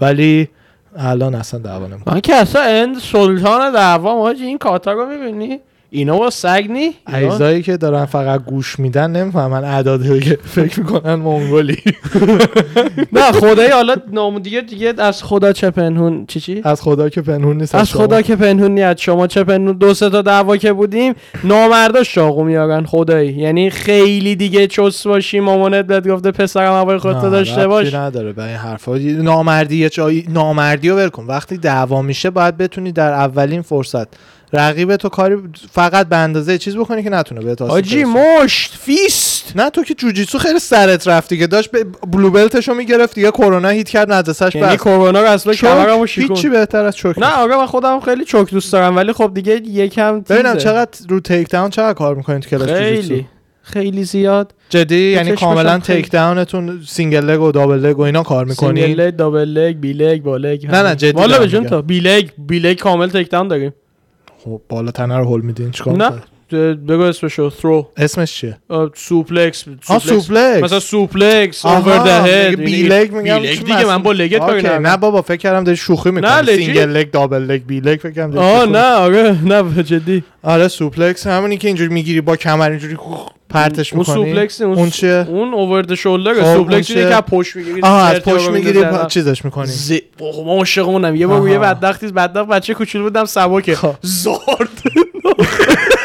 ولی الان اصلا دعوا نمی‌کنم. من که اصلا اند سلطان دعوا ماجی این کاتا رو می‌بینی؟ اینا با سگ نی؟ اینا- عیزایی که دارن فقط گوش میدن نمی‌فهمن اعداد که فکر می‌کنن منگولی. <laughs> نه خدایی حالا نام دیگه دیگه از خدا چه پنهون چی چی؟ از خدا که پنهون نیست از. خدا که پنهون نیاد شما چه پنهون؟ دو سه تا دعوا که بودیم نامردا شاقو میارن خدایی. یعنی خیلی دیگه چس باشی مامانت بهت گفته پسرم هوای خودتو نه، داشته باش. نداره به این حرفا. نامردی یه جایی نامردی رو ول کن. وقتی دعوا میشه باید بتونی در اولین فرصت رقیب تو کاری فقط به اندازه چیز بکنی که نتونه بهت آسیب آجی. مشت فیست. نه تو که جوجیتسو خیلی سرت رفتی که داشت به بلو بلتشو می‌گرفت دیگه کرونا هیت کرد مدرسه‌اش یعنی کرونا رو اصلا کمرمو شکون هیچی بهتر از choke. نه آقا من خودم خیلی choke دوست دارم ولی خب دیگه یکم ببینم. چقدر رو takedown چقدر کار می‌کنید تو کلاس خیلی خیلی زیاد. جدی؟ یعنی کاملا takedown تون single leg و double leg و اینا کار single می‌کنی leg double leg بی leg با leg نه، نه، جدی والا بجون. تا بی leg بی leg کامل takedown داریم. خب بالا تنه رو هول میدین چیکار نه. بگو اسمشو throw اسمش چیه؟ suplex آ suplex. مثلا suplex اوور د میگه هد بی لگ میگم بی لگ دیگه؟ من با لگت ندارم. نه بابا فکر کردم داری شوخی نه، می‌کنی. سینگل لگ دابل لگ بی لگ فکر کردم آه نه آره نه جدی. آره سوپلکس همونی که اینجوری می‌گیری با کمر اینجوری پرتش اون می‌کنی. سوپلکس اون اون چیه؟ اون اوور د شولدر اون سوپلکس که از پشت می‌گیری آها از پشت می‌گیری چیزش می‌کنی. ز... ما عاشقمونم یه بار یه. بدبختی بدبخت بچه کوچولو بودم سبکه خب. زارد. <laughs>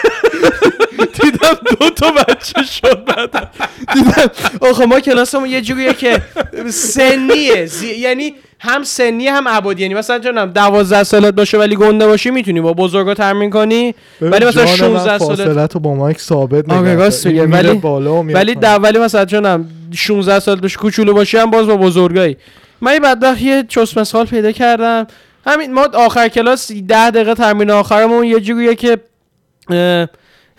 دیدم دو تا بچه شد بعد. دیدم آخه ما کلاسمون یه جوریه که سنیه. زی- یعنی هم سنی هم عبادی یعنی مثلا جانم 12 سالت باشه ولی گنده باشی می‌تونی با بزرگا تمرین کنی. ولی مثلا 16 سالت فاصله تو با مایک ثابت نگه ولی- بالا ولی ولی مثلا جانم 16 سال باشه کوچولو باشی هم باز با بزرگایی. من یه بدبخت یه چسم سال پیدا کردم. همین ما آخر کلاس 10 دقیقه تمرین آخرمون یه جوریه که اه،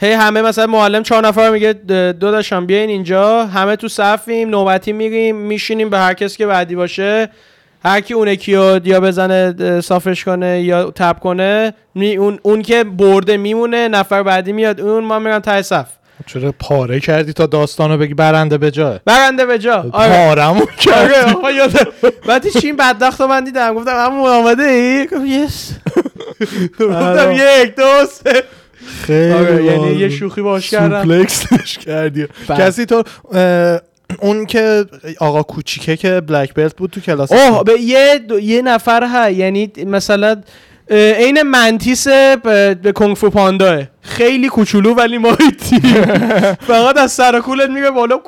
هی همه مثلا معلم چهار نفر میگه دو داشتم بیاین اینجا. همه تو صفیم نوبتی میریم میشینیم به هر کسی که بعدی باشه. هر کی اون یکی رو یا بزنه صافش کنه یا تپ کنه می اون, اون که برده میمونه نفر بعدی میاد اون ما میرم ته صف. چرا پاره کردی تا داستانو بگی برنده به جای برنده به جا. آره. پارمون آره کردی یادم بعد هیچ این بدبخت رو من دیدم. گفتم همون آماده ای گفت یس. <laughs> گفتم آره. یک دو سه. خیلی آره یعنی یه. شوخی باش کردم. سوپلکسش کردی. <laughs> کسی تو اون که آقا کوچیکه که بلک بلت بود تو کلاس اوه به یه دو- یه نفر ها یعنی مثلا عین منتیس به کنگ فو پانداه خیلی کوچولو ولی مایتی <laughs> <laughs> فقط از سر کولت میره بالا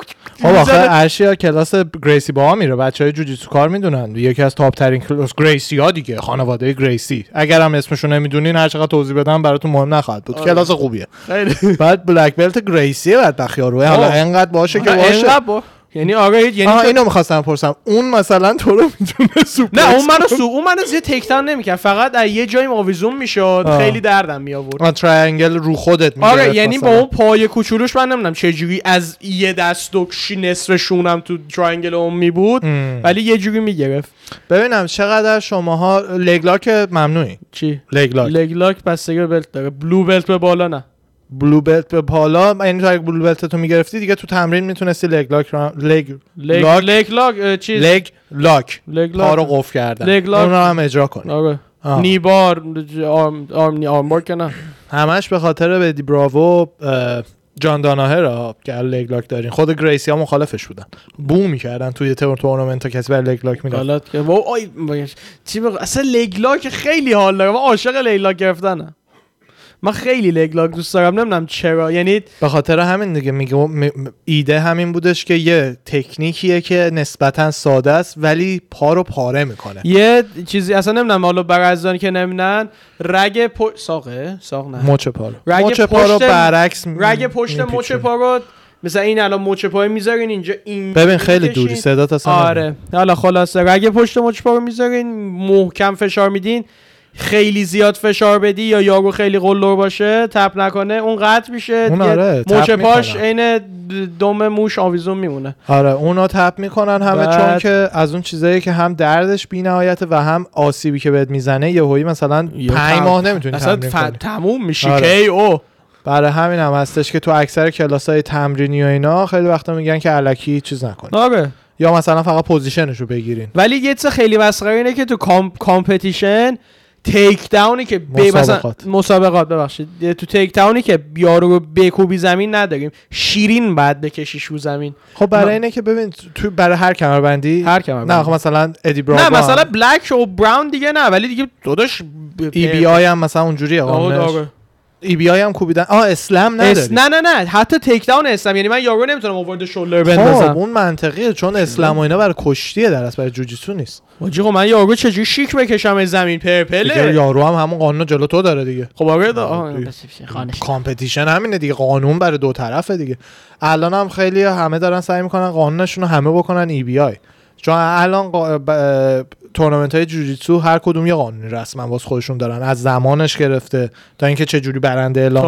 خب آخه. ارشیا کلاس گریسی با میره. بچه های جوجیتسو کار می‌دونن. یکی از تاپ ترین کلاس گریسی ها دیگه خانواده گریسی. اگر هم اسمشو نمی‌دونین هر چقدر توضیح بدم براتون مهم نخواهد بود. آره. کلاس خوبیه. خیلی. بعد بلک بلت گریسی بعد بخیارو حالا. انقدر باشه که باشه. یعنی آره یعنی تو- اینو می‌خواستم پرسم. اون مثلا تو رو می‌تونه suplex نه اون منو سو اون منو زیاد take down نمی‌کرد. فقط از یه جایی آویزون می‌شد. آه. خیلی دردم می آورد آه، triangle رو خودت میگه آره یعنی با اون پای کوچولوش من نمی‌دونم چه جوری از یه دست و نصف شونم تو triangle اون می بود ولی یه جوری می‌گرفت. ببینم چقدر شماها leg lock ممنوعی. چی؟ leg lock leg lock بستگی به belt داره. blue belt به بالا نه. blue belt به بالا. یعنی تو اگه blue belt تو می‌گرفتی دیگه تو تمرین می‌تونستی لگ لاک را... لگ لگ لاک لگ لاک چیز؟ لگ lock leg پا رو lock قفل کردن. leg lock. اون رو هم اجرا کنی. آره. knee bar arm arm knee- arm bar که نه. همش به خاطر ادی براوو جان داناهر را که leg lock دارین. خود گریسی ها مخالفش بودن. boo می‌کردن توی تور تورنمنت ها کسی برای leg lock غلط که وای آی. چی بگو؟ اصلا leg lock خیلی حال داره. عاشق leg lock گرفتنم. من خیلی لگ لاک دوست دارم نمی‌دونم چرا. یعنی به خاطر همین دیگه میگه ایده همین بودش که یه تکنیکیه که نسبتا ساده است ولی پا رو پاره می‌کنه. یه چیزی اصلا نمی‌دونم حالا عزیزانی که نمی‌دونن رگ پشت ساقه؟ ساق نه. مچ پا رو. رگ مچ پا رو برعکس م- رگ پشت. مچ پا رو مثلا این الان مچ پای می‌ذارین اینجا این ببین خیلی. دوری صدات اصلا. آره. حالا خلاصه رگ پشت مچ پا رو می‌ذارین محکم فشار میدین. خیلی زیاد فشار بدی یا یارو خیلی قلدر باشه تپ نکنه اون قطع میشه. اون آره، تپ پاش. عین دم موش آویزون میمونه. آره اونا تپ می‌کنن همه بعد- چون که از اون چیزایی که هم دردش بی‌نهایته و هم آسیبی که بهت می‌زنه یهویی مثلا یه پنج تم- ماه نمی‌تونی اصلا تمرین ف... تموم میشی آره. کی؟ او برای همین هم هستش که تو اکثر کلاسای تمرینی و اینا خیلی وقتا میگن که الکی چیز نکنی. آره. یا مثلا فقط position ش رو بگیرین. ولی یه چیز خیلی مسخره اینه که تو com... competition take down ی که ب... مثلا مسابقات. مسابقات ببخشید. تو take down ی که یارو رو بکوبی زمین نداریم. شیرین بعد بکشیش رو زمین. خب برای اینه که ببین تو برای هر کمربندی هر کمر نه خب مثلا ادی براو نه مثلا black و brown دیگه نه ولی دیگه داداش EBI هم مثلا اونجوریه. EBI هم کوبیدن. آه slam s... نداری نه نه نه. حتی take down slam یعنی من یارو نمی‌تونم over the shoulder خب بندازم. اون منطقیه. چون slam و اینا برای کشتیه در اصل برای جوجیتسو نیست. واجی خب من یارو چجوری شیک بکشم از زمین؟ پرپله یارو هم همون قانون جلو تو داره دیگه. خب آره competition همینه دیگه. قانون برای دو طرفه دیگه. الان هم خیلی همه دارن سعی می‌کنن قانونشون رو همه بکنن EBI. چون الان. تورنمنت های جوجیتسو هر کدوم یه قانونی رسما واسه خودشون دارن. از زمانش گرفته تا اینکه چه جوری برنده اعلام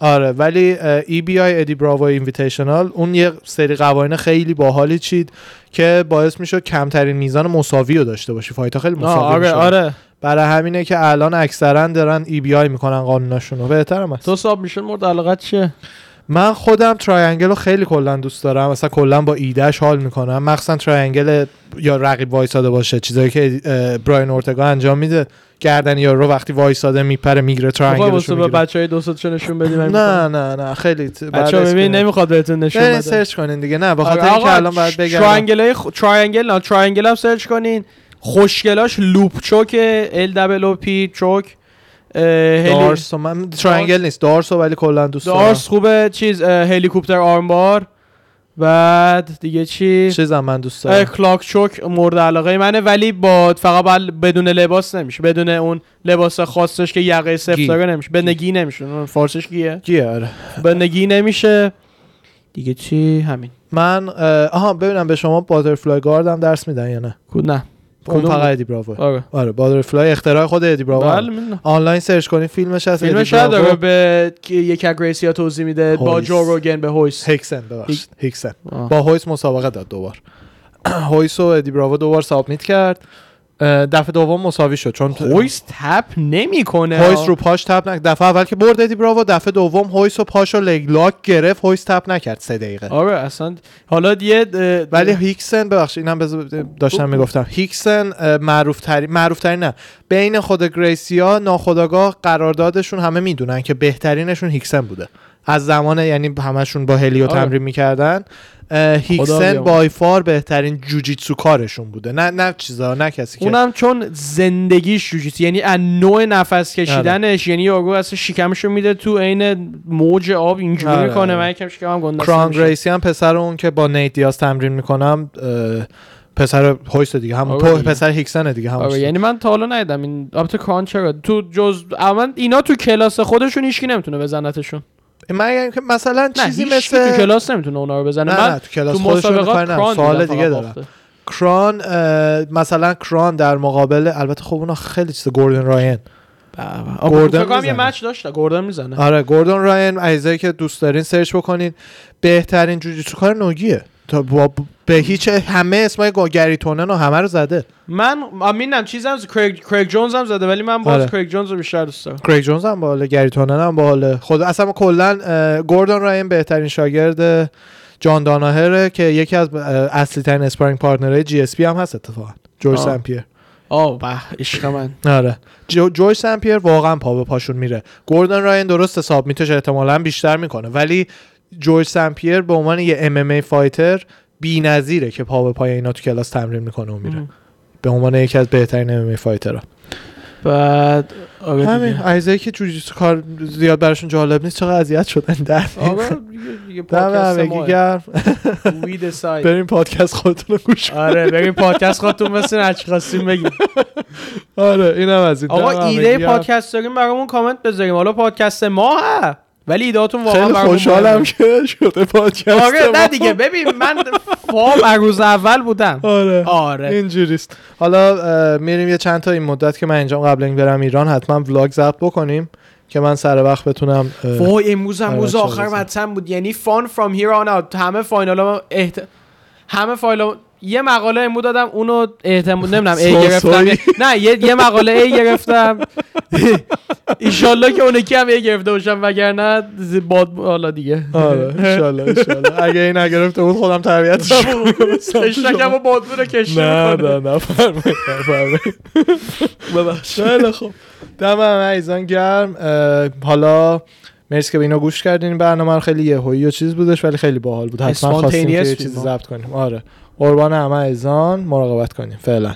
آره ولی EBI ادی براوو Invitational اون یه سری قوانین خیلی باحالی چید که باعث می‌شد کمترین میزان مساوی رو داشته باشی. fight خیلی مساوی آره. آره. برای همینه که الان اکثرا دارن EBI می‌کنن قانوناشون رو بهترم هست. تو submission مورد علاقت چیه؟ من خودم triangle رو خیلی کلا دوست دارم. مثلا کلا با ایده‌ش حال می‌کنم. مخصوصا triangle یا رقیب وایساده باشه. چیزایی که براین اورتگا انجام میده. گردن یا رو وقتی وایساده میپره triangle ش واسه رو به می‌گیره. بچه های دوستت نشون بدیم؟ نه نه نه. خیلی ها ببین نمی‌خواد بهتون نشون بده. سرچ کنین دیگه. نه به خاطر آره، اینکه الان باید بگم. تراینگل. تراینگل نه تراینگل هم سرچ کنین. خوشگلاش loop choke L double O P choke. D'Arce من triangle نیست. D'Arce ولی کلا دوست دارم. D'Arce خوبه. چیز helicopter armbar. بعد دیگه چی؟ چیزم من دوست دارم. clock choke مورد علاقه منه ولی با فقط بدون لباس نمیشه. بدون اون لباس خاصش که یقه سفت. داره نمیشه. بدون gi نمیشه. فارسش gi ه gi ه آره. بدون gi نمیشه. دیگه چی؟ همین. من آها ببینم به شما butterfly guard هم درس میدن یا نه؟ نه. اون؟ فقط ادی براوه آره آره butterfly اختراع خود ادی براوه بله. آنلاین search کنین فیلمش هست فیلمش هست براوو. داره به از گریسیا توضیح میده با. جو روگن به هویس هیکسن ببخشید هیکسن. با هویس مسابقه داد دوبار <clears throat> هویس و ادی براوو دوبار submit کرد دفعه دوم مساوی شد چون هویس tap نمی‌کنه. هویس رو پاش tap نکرد دفعه اول که برد ادی براوو دفعه دوم هویس و پاش رو leg lock گرفت هویس tap نکرد سه دقیقه. آره اصلا حالا یه ولی هیکسن ببخشید اینم داشتم می‌گفتم. هیکسن معروف ترین معروف ترین نه. بین خود گریسیا ناخداگاه قراردادشون همه می‌دونن که بهترینشون هیکسن بوده. از زمان یعنی همشون با هلیو آره. تمرین می‌کردن هیکسن. بای فار بهترین جوجیتسو کارشون بوده نه نه چیزا نه کسی که اونم چون زندگیش جوجیتسو یعنی از نوع نفس کشیدنش یعنی یارو اصلا شکمشو میده تو عین موج آب اینجوری آره، می‌کنه آره. من یکم شکمم گنده کران گریسی هم پسر اون که با نیت دیاز تمرین می‌کنم پسر هویس دیگه هم آره. پسر هیکسن دیگه هم آره یعنی من تا حالا ندیدم این البته کران چرا تو جز اما اینا تو کلاس خودشون هیچکی نمی‌تونه بزنتشون من مثلا نه چیزی مثل تو کلاس نمی‌تونه اونا رو بزنه نه من نه تو کلاس تو مسابقات. کران سوال دیگه دارم. کران مثلا کران در مقابل البته خب اونا خیلی چیز گوردن راین گوردن یه. match داشته گوردن می‌زنه آره گوردن راین عزیزایی که دوست دارین search بکنین بهترین جوجیتسو کار no gi ه تا با به هیچ همه اسمای گا- گری تونن و همه رو زده. من امینم چیزم کریگ کریگ جونز هم زده ولی من باز آره. کریگ جونز رو بیشتر دوست دارم. کریگ جونز هم باحاله گری تونن هم باحاله. خود اصلا کلا اه، گوردن راین بهترین شاگرد جان داناهره که یکی از اصلی ترین sparring partner های GSP هم هست اتفاقا. جورج. سمپیر آه به عشق من. آره. جو جورج سمپیر واقعا پا به پاشون میره. گوردن راین درست حساب میتوش احتمالا بیشتر می‌کنه. ولی جورج سمپیر به عنوان یه MMA fighter بی‌نظیره که پا به پای اینا تو کلاس تمرین می‌کنه و میره ام. به عنوان یکی از بهترین MMA fighter ها بعد آره همین. عزیزایی که جوجیتسو کار زیاد براشون جالب نیست چقدر اذیت شدن در آره دیگه- پادکست. بریم پادکست خودتون رو گوش. آره بریم پادکست خودتون مثل هرچی خواستیم بگیم آره اینم از این آقا ایده. پادکست داریم برامون کامنت بذاریم حالا پادکست ما ها ولی ایدهاتون واقعا خیلی خوشحالم. که شده پادکست آره. نه دیگه ببین من فام روز اول بودم آره آره اینجوریست حالا میریم یه چند تا این مدت که من اینجا قبل این برم ایران حتما ولاگ ضبط بکنیم که من سر وقت بتونم وای امروز هم روز آخر. مطمئن بود یعنی فان فرام هیر آن اوت همه فاینال. همه فایل یه مقاله امو دادم اونو احتمال <laughs> نمی‌دونم ای گرفتم. نه یه, مقاله ای گرفتم. <laughs> ایشالله که اونکی هم ای گرفته باشم وگرنه باد حالا دیگه. آره انشالله انشالله اگه این نگرفته بود خودم تربیت <laughs> اشتکم و بادبون رو کشتی نه نه نه فرمایید نفرمایید ببخش خیلی خوب. دم همه عزیزان گرم. حالا مرسی که به اینو گوش کردین. برنامه خیلی یهویی و چیز بودش ولی خیلی باحال بود. حتما خواستیم که ما. ضبط کنیم. آره. قربان همه عزیزان مراقبت کنیم فعلا.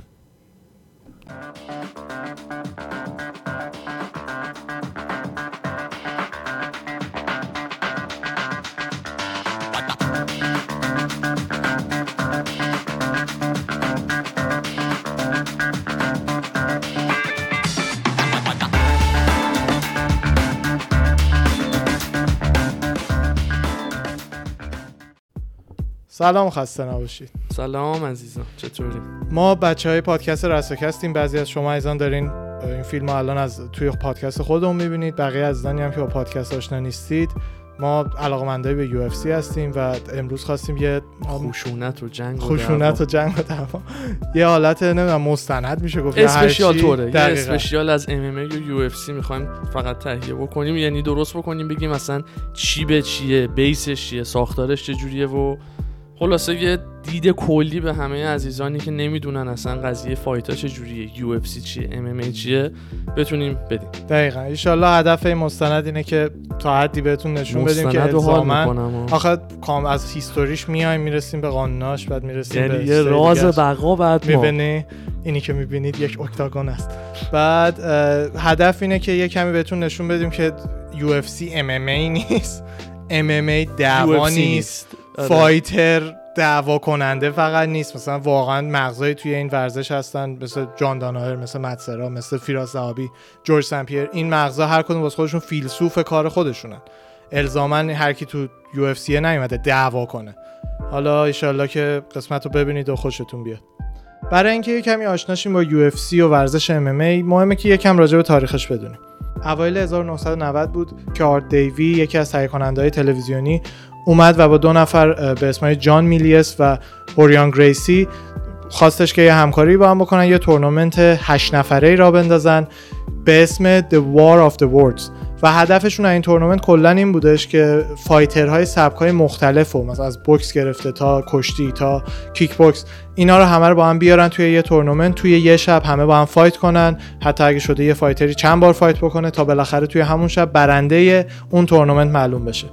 سلام خسته نباشید. سلام عزیزان. چطوری؟ ما بچه های پادکست رساکستیم بعضی از شما عزیزان دارین این فیلم رو الان از توی پادکست خودمون می‌بینید. بقیه عزیزانی هم که با پادکست آشنا نیستید ما علاقمندای به UFC هستیم و امروز خواستیم یه خشونت و جنگ و خشونت و جنگ و دعوا. یه حالت نمی‌دونم مستند میشه گفت special چی. توره یه. special از ام ام ای و یو اف سی می‌خوایم فقط تهیه بکنیم. یعنی درست بکنیم بگیم مثلا چی به چیه base ش چیه ساختارش چجوریه و خلاصه یه دید کلی به همه عزیزانی که نمی‌دونن اصلا قضیه fight ا چجوریه UFC چیه MMA چیه بتونیم بدیم. دقیقا. ایشالله هدف این مستند اینه که تا حدی بهتون نشون بدیم که الزامن می‌کنم. آخه کام از history ش میایم می‌رسیم به قانوناش بعد می‌رسیم یعنی به یه راز. بقا بعد ما. می‌بینی؟ اینی که می‌بینید یک octagon است. بعد هدف اینه که یه کمی بهتون نشون بدیم که UFC MMA نیست. MMA دعوا نیست. آره. فایتر دعوا کننده فقط نیست. مثلا واقعا مغزای توی این ورزش هستن مثل جان داناهر مثل متسرا مثل فیراز زهابی جورج سمپیر این مغزا هر کدوم واسه خودشون فیلسوف کار خودشونن. الزاما هر کی تو یو اف سی نیومده دعوا کنه. حالا ایشالله که قسمت رو ببینید و خوشتون بیاد. برای اینکه یه کمی آشنا شیم با UFC و ورزش ام مهمه که یکم راجع به تاریخش بدونیم. اوایل 1990 بود که آرت دیوی یکی از تهیه تلویزیونی اومد و با دو نفر به اسم جان میلیس و اوریان گریسی خواستش که یه همکاری با هم بکنن یه تورنمنت هشت نفره ای را بندازن به اسم The War of the Worlds. و هدفشون این تورنمنت کلا این بودش که fighter های سبکای مختلف و مثلا از بوکس گرفته تا کشتی تا کیک بوکس اینا رو همه رو با هم بیارن توی یه تورنمنت توی یه شب همه با هم fight کنن. حتی اگه شده یه fighter ی چند بار fight بکنه تا بالاخره توی همون شب برنده اون تورنمنت معلوم بشه.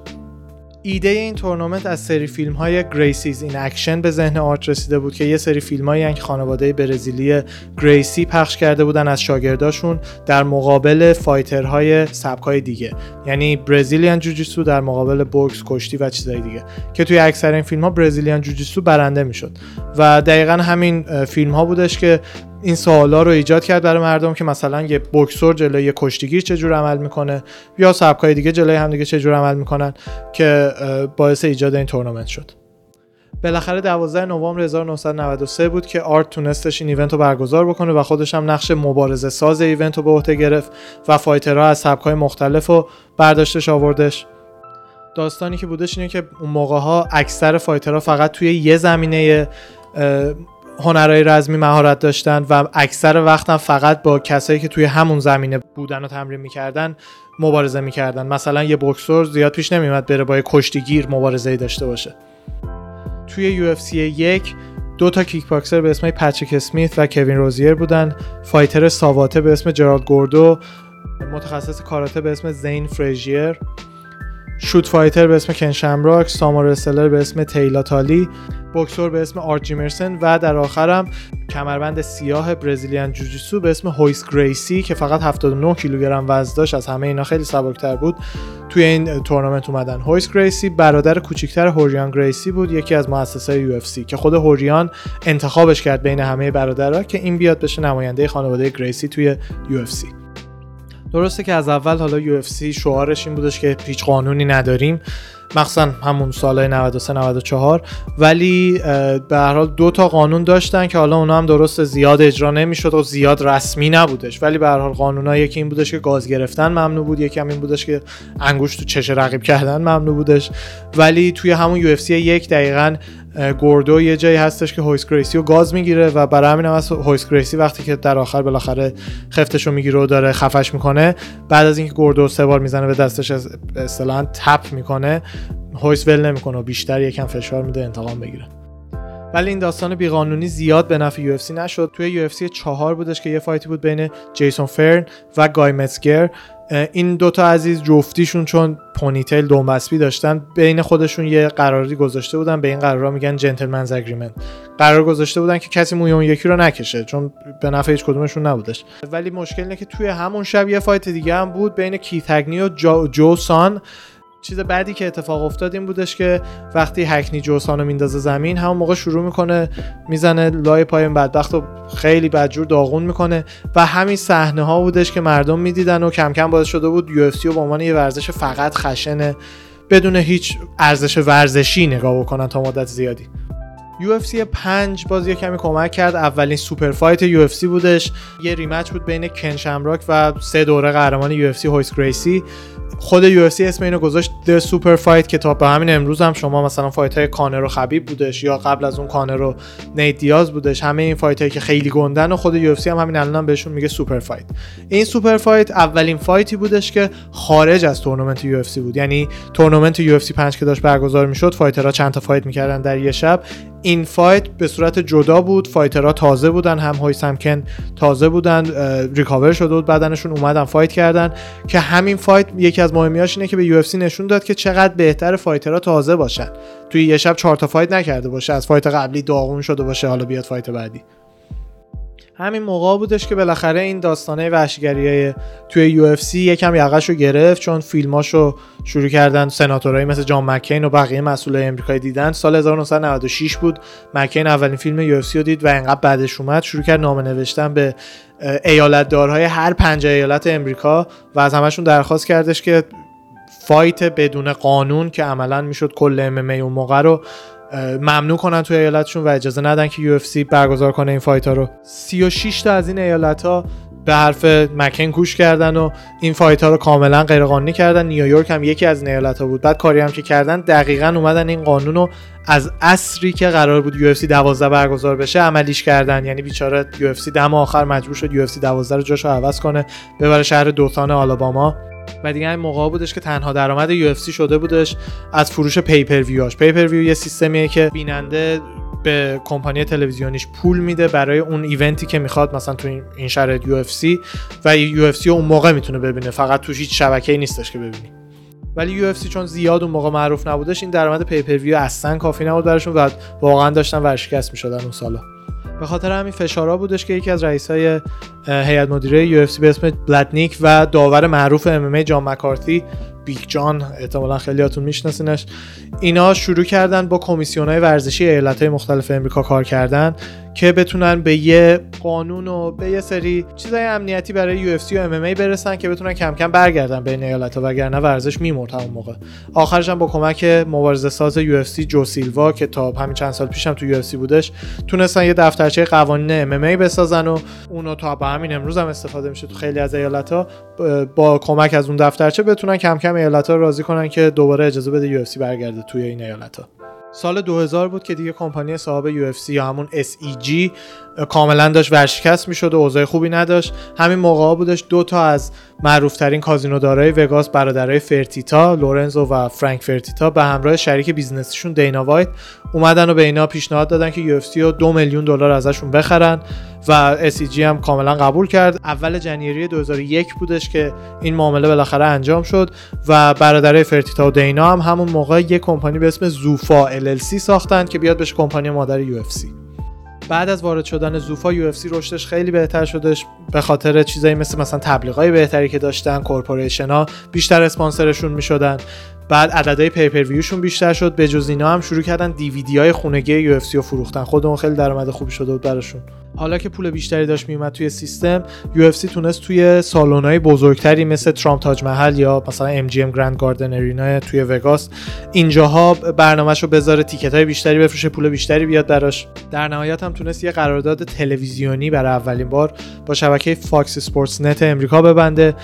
ایده این تورنمنت از سری فیلم های Gracies in Action به ذهن آرت رسیده بود که یه سری فیلم هایی که خانواده برزیلی گریسی پخش کرده بودن از شاگرداشون در مقابل fighter های سبکای دیگه. یعنی Brazilian Jiu-Jitsu در مقابل بوکس کشتی و چیزهای دیگه. که توی اکثر این فیلم ها Brazilian Jiu-Jitsu برنده می‌شد. و دقیقا همین فیلم ها بودش که این سوالا رو ایجاد کرد برای مردم که مثلا یه بوکسور جلوی یه کشتیگیر چجور عمل می‌کنه یا سبکای دیگه جلوی همدیگه چجور عمل می‌کنن که باعث ایجاد این تورنمنت شد. بالاخره 12 نوامبر 1993 بود که آرت تونستش این event رو برگزار بکنه و خودش هم نقش مبارزه ساز event رو به عهده گرفت و fighter ها از سبکای مختلف رو برداشتش آوردش. داستانی که بودش اینه که اون موقع ها اکثر فایترها فقط توی یه زمینه هنرهای رزمی مهارت داشتن و اکثر وقتم فقط با کسایی که توی همون زمینه بودن و تمرین می‌کردن مبارزه می‌کردن. مثلا یه بکسور زیاد پیش نمیومد بره با یه کشتیگیر مبارزه داشته باشه. توی UFC یک دو تا کیک باکسر به اسم پچیک اسمیت و کوین روزیر بودن. fighter ساواته به اسم جرالد گوردو. متخصص کاراته به اسم زین فریژیر. shoot fighter به اسم کن شمراک sumo wrestler به اسم تیلا تولی بوکسور به اسم آرت جیمرسن و در آخرم کمربند سیاه Brazilian Jiu-Jitsu به اسم هویس گریسی که فقط 79 کیلوگرم وزن داشت. از همه اینا خیلی سبکتر بود. توی این تورنمنت اومدن هویس گریسی برادر کوچیکتر هوریان گریسی بود یکی از مؤسسای یو که خود هوریان انتخابش کرد بین همه برادرها که این بیاد بشه نماینده خانواده گریسی توی یو درسته که از اول حالا یو شعارش این بودش که هیچ قانونی نداریم. مخصوصا همون سالهای 93 94 ولی به هر حال دو تا قانون داشتن که حالا اونا هم درست زیاد اجرا نمی‌شد و زیاد رسمی نبودش. ولی به هر حال قانونا یکی این بودش که گاز گرفتن ممنوع بود یکی هم این بودش که انگوش تو چش رقیب کردن ممنوع بودش. ولی توی همون یو یک دقیقا گوردو یه جایی هستش که هویس گریسی رو گاز می‌گیره و برای همین هم از هویس گریسی وقتی که در آخر بالاخره خفتش رو می‌گیره و داره خفش می‌کنه بعد از اینکه گوردو سه بار می‌زنه به دستش اصطلاحا tap می‌کنه هویس ول نمی‌کنه و بیشتر یکم فشار میده انتقام بگیره. ولی این داستان بیقانونی زیاد به نفع یو نشد. توی یو اف چهار بودش که یه fight ی بود بین جیسون فرن و گای متسگر این دوتا عزیز جفتیشون چون پونیتیل دومبسبی داشتن بین خودشون یه قراری گذاشته بودن به این قرارا میگن جنتلمنز اگریمنت قرار گذاشته بودن که کسی موی اون یکی رو نکشه چون به نفع هیچ کدومشون نبودش. ولی مشکل اینه که توی همون شب یه فایت دیگه هم بود بین کیتگنی و جو سان چیز بعدی که اتفاق افتاد این بودش که وقتی هکنی جوسانو میندازه زمین همون موقع شروع می‌کنه می‌زنه لای پای بدبخت و خیلی بدجور داغون می‌کنه و همین صحنه ها بودش که مردم می‌دیدن و کم کم باعث شده بود یو و به عنوان یه ورزش فقط خشن بدون هیچ ارزش ورزشی نگاه بکنن تا مدت زیادی. UFC 5 باز یه کمی کمک کرد. اولین super fight UFC بودش. یه rematch بود بین کن شمراک و سه دوره قهرمان UFC هویس گریسی. خود یو اسم اینو گذاشت The Super Fight که تا به همین امروز هم شما مثلا fight های کانر و خبیب بودش یا قبل از اون کانر و نیت دیاز بودش همه این fight هایی که خیلی گندن و خود یو هم همین الان بهشون میگه super fight این super fight اولین fight ی بودش که خارج از تورنمنت یو بود. یعنی تورنمنت یو 5 که داشت برگزار می‌شد fighter ها چند تا fight می‌کردن در یه شب. این fight به صورت جدا بود fighter ها تازه بودن هم های سمکن تازه بودن recover شده بود بدنشون اومدن fight کردن. که همین fight یکی از مهمیاش اینه که به یو نشون داد که چقدر بهتر fighter ها تازه باشن. توی یه شب چهار تا fight نکرده باشه از fight قبلی داغون شده باشه حالا بیاد fight بعدی. همین موقع بودش که بالاخره این داستانه وحشیگری توی UFC یکم یقش رو گرفت چون فیلماشو شروع کردن سناتورایی مثل جان مکین و بقیه مسئولای امریکایی دیدن. سال 1996 بود. مکین اولین فیلم UFC رو دید و انقدر بعدش اومد. شروع کرد نامه نوشتن به ایالت دارهای هر پنج ایالت امریکا و از همشون درخواست کردش که fight بدون قانون که عملا می‌شد کل ام اون موقع رو ممنوع کنن توی ایالتشون و اجازه ندن که یو برگزار کنه این fight ها رو 36 تا از این ایالت ها به حرف مکن گوش کردن و این fight ها رو کاملا غیرقانونی کردن. نیویورک هم یکی از ایالت ها بود. بعد کاری هم که کردن دقیقا اومدن این قانون رو از عصری که قرار بود UFC 12 برگزار بشه عملیش کردن. یعنی بیچاره UFC دم آخر مجبور شد UFC 12 رو جاشو عوض کنه. ببره شهر دوتان آلاباما. و دیگه این موقع بودش که تنها درآمد یو شده بودش از فروش pay-per-view ش pay-per-view یه سیستمیه که بیننده به کمپانی تلویزیونیش پول میده برای اون event ی که می‌خواد مثلا تو این شرایط یو و یو اف اون موقع می‌تونه ببینه. فقط توش هیچ شبکه‌ای نیستش که ببینی. ولی یو چون زیاد اون موقع معروف نبودش این درآمد pay-per-view اصلا کافی نبود براشون و واقعا داشتن ورشکست می‌شدن اون سالا. به خاطر همین فشارا بودش که یکی از رئیسای هیئت مدیره یو به اسم بلاتنیک و داور معروف ام جان مکارتی بیگ جان احتمالا خیلیاتون میشناسینش اینا شروع کردن با کمیسیون های ورزشی ایالت های مختلف امریکا کار کردن. که بتونن به یه قانون و به یه سری چیزای امنیتی برای یو و ام برسن که بتونن کم کم برگردن بین ایالت ها وگرنه ورزش میمرد همون موقع. آخرش هم با کمک مبارزه ساز یو جو سیلوا که تا همین چند سال پیشم تو یو بودش تونستن یه دفترچه قوانین ام بسازن و اونو تا به همین امروز هم استفاده میشه تو خیلی از ایالت با کمک از اون دفترچه بتونن کم کم ایالت ها راضی کنن که دوباره اجازه بده یو برگرده توی این ایالت سال 2000 بود که دیگه کمپانی صاحب UFC یا همون SEG کاملا داشت ورشکست می‌شد و اوضاع خوبی نداشت. همین موقع بودش دو تا از معروفترین کازینودارای وگاس برادرای فرتیتا لورنزو و فرانک فرتیتا به همراه شریک business یشون دینا وایت اومدن و به اینا پیشنهاد دادن که UFC رو دو میلیون دلار ازشون بخرن. و SEG هم کاملا قبول کرد. اول جنیری 2001 بودش که این معامله بالاخره انجام شد و برادرای فرتیتا و دینا هم همون موقع یک کمپانی به اسم زوفا LLC ساختن که بیاد بهش کمپانی مادر UFC بعد از وارد شدن زوفا یو رشدش خیلی بهتر شدش به خاطر چیزایی مثل مثلا تبلیغای بهتری که داشتن کورپوریشن ها بیشتر اسپانسرشون می‌شدن. بعد عددهای pay-per-view شون بیشتر شد. به جز اینا هم شروع کردن دیویدی های خونگی یو اف رو فروختن. خود اون خیلی درآمد خوبی شده بود براشون. حالا که پول بیشتری داشت میومد توی سیستم یو تونست توی های بزرگتری مثل ترامپ تاج محل یا مثلا ام جی ام گرند گاردن ارینا توی وگاس اینجاها برنامهش رو بذاره ticket های بیشتری بفروشه پول بیشتری بیاد براش. در نهایت هم تونست یه قرارداد تلویزیونی برای اولین بار با شبکه فاکس اسپورتس نت امریکا ببنده.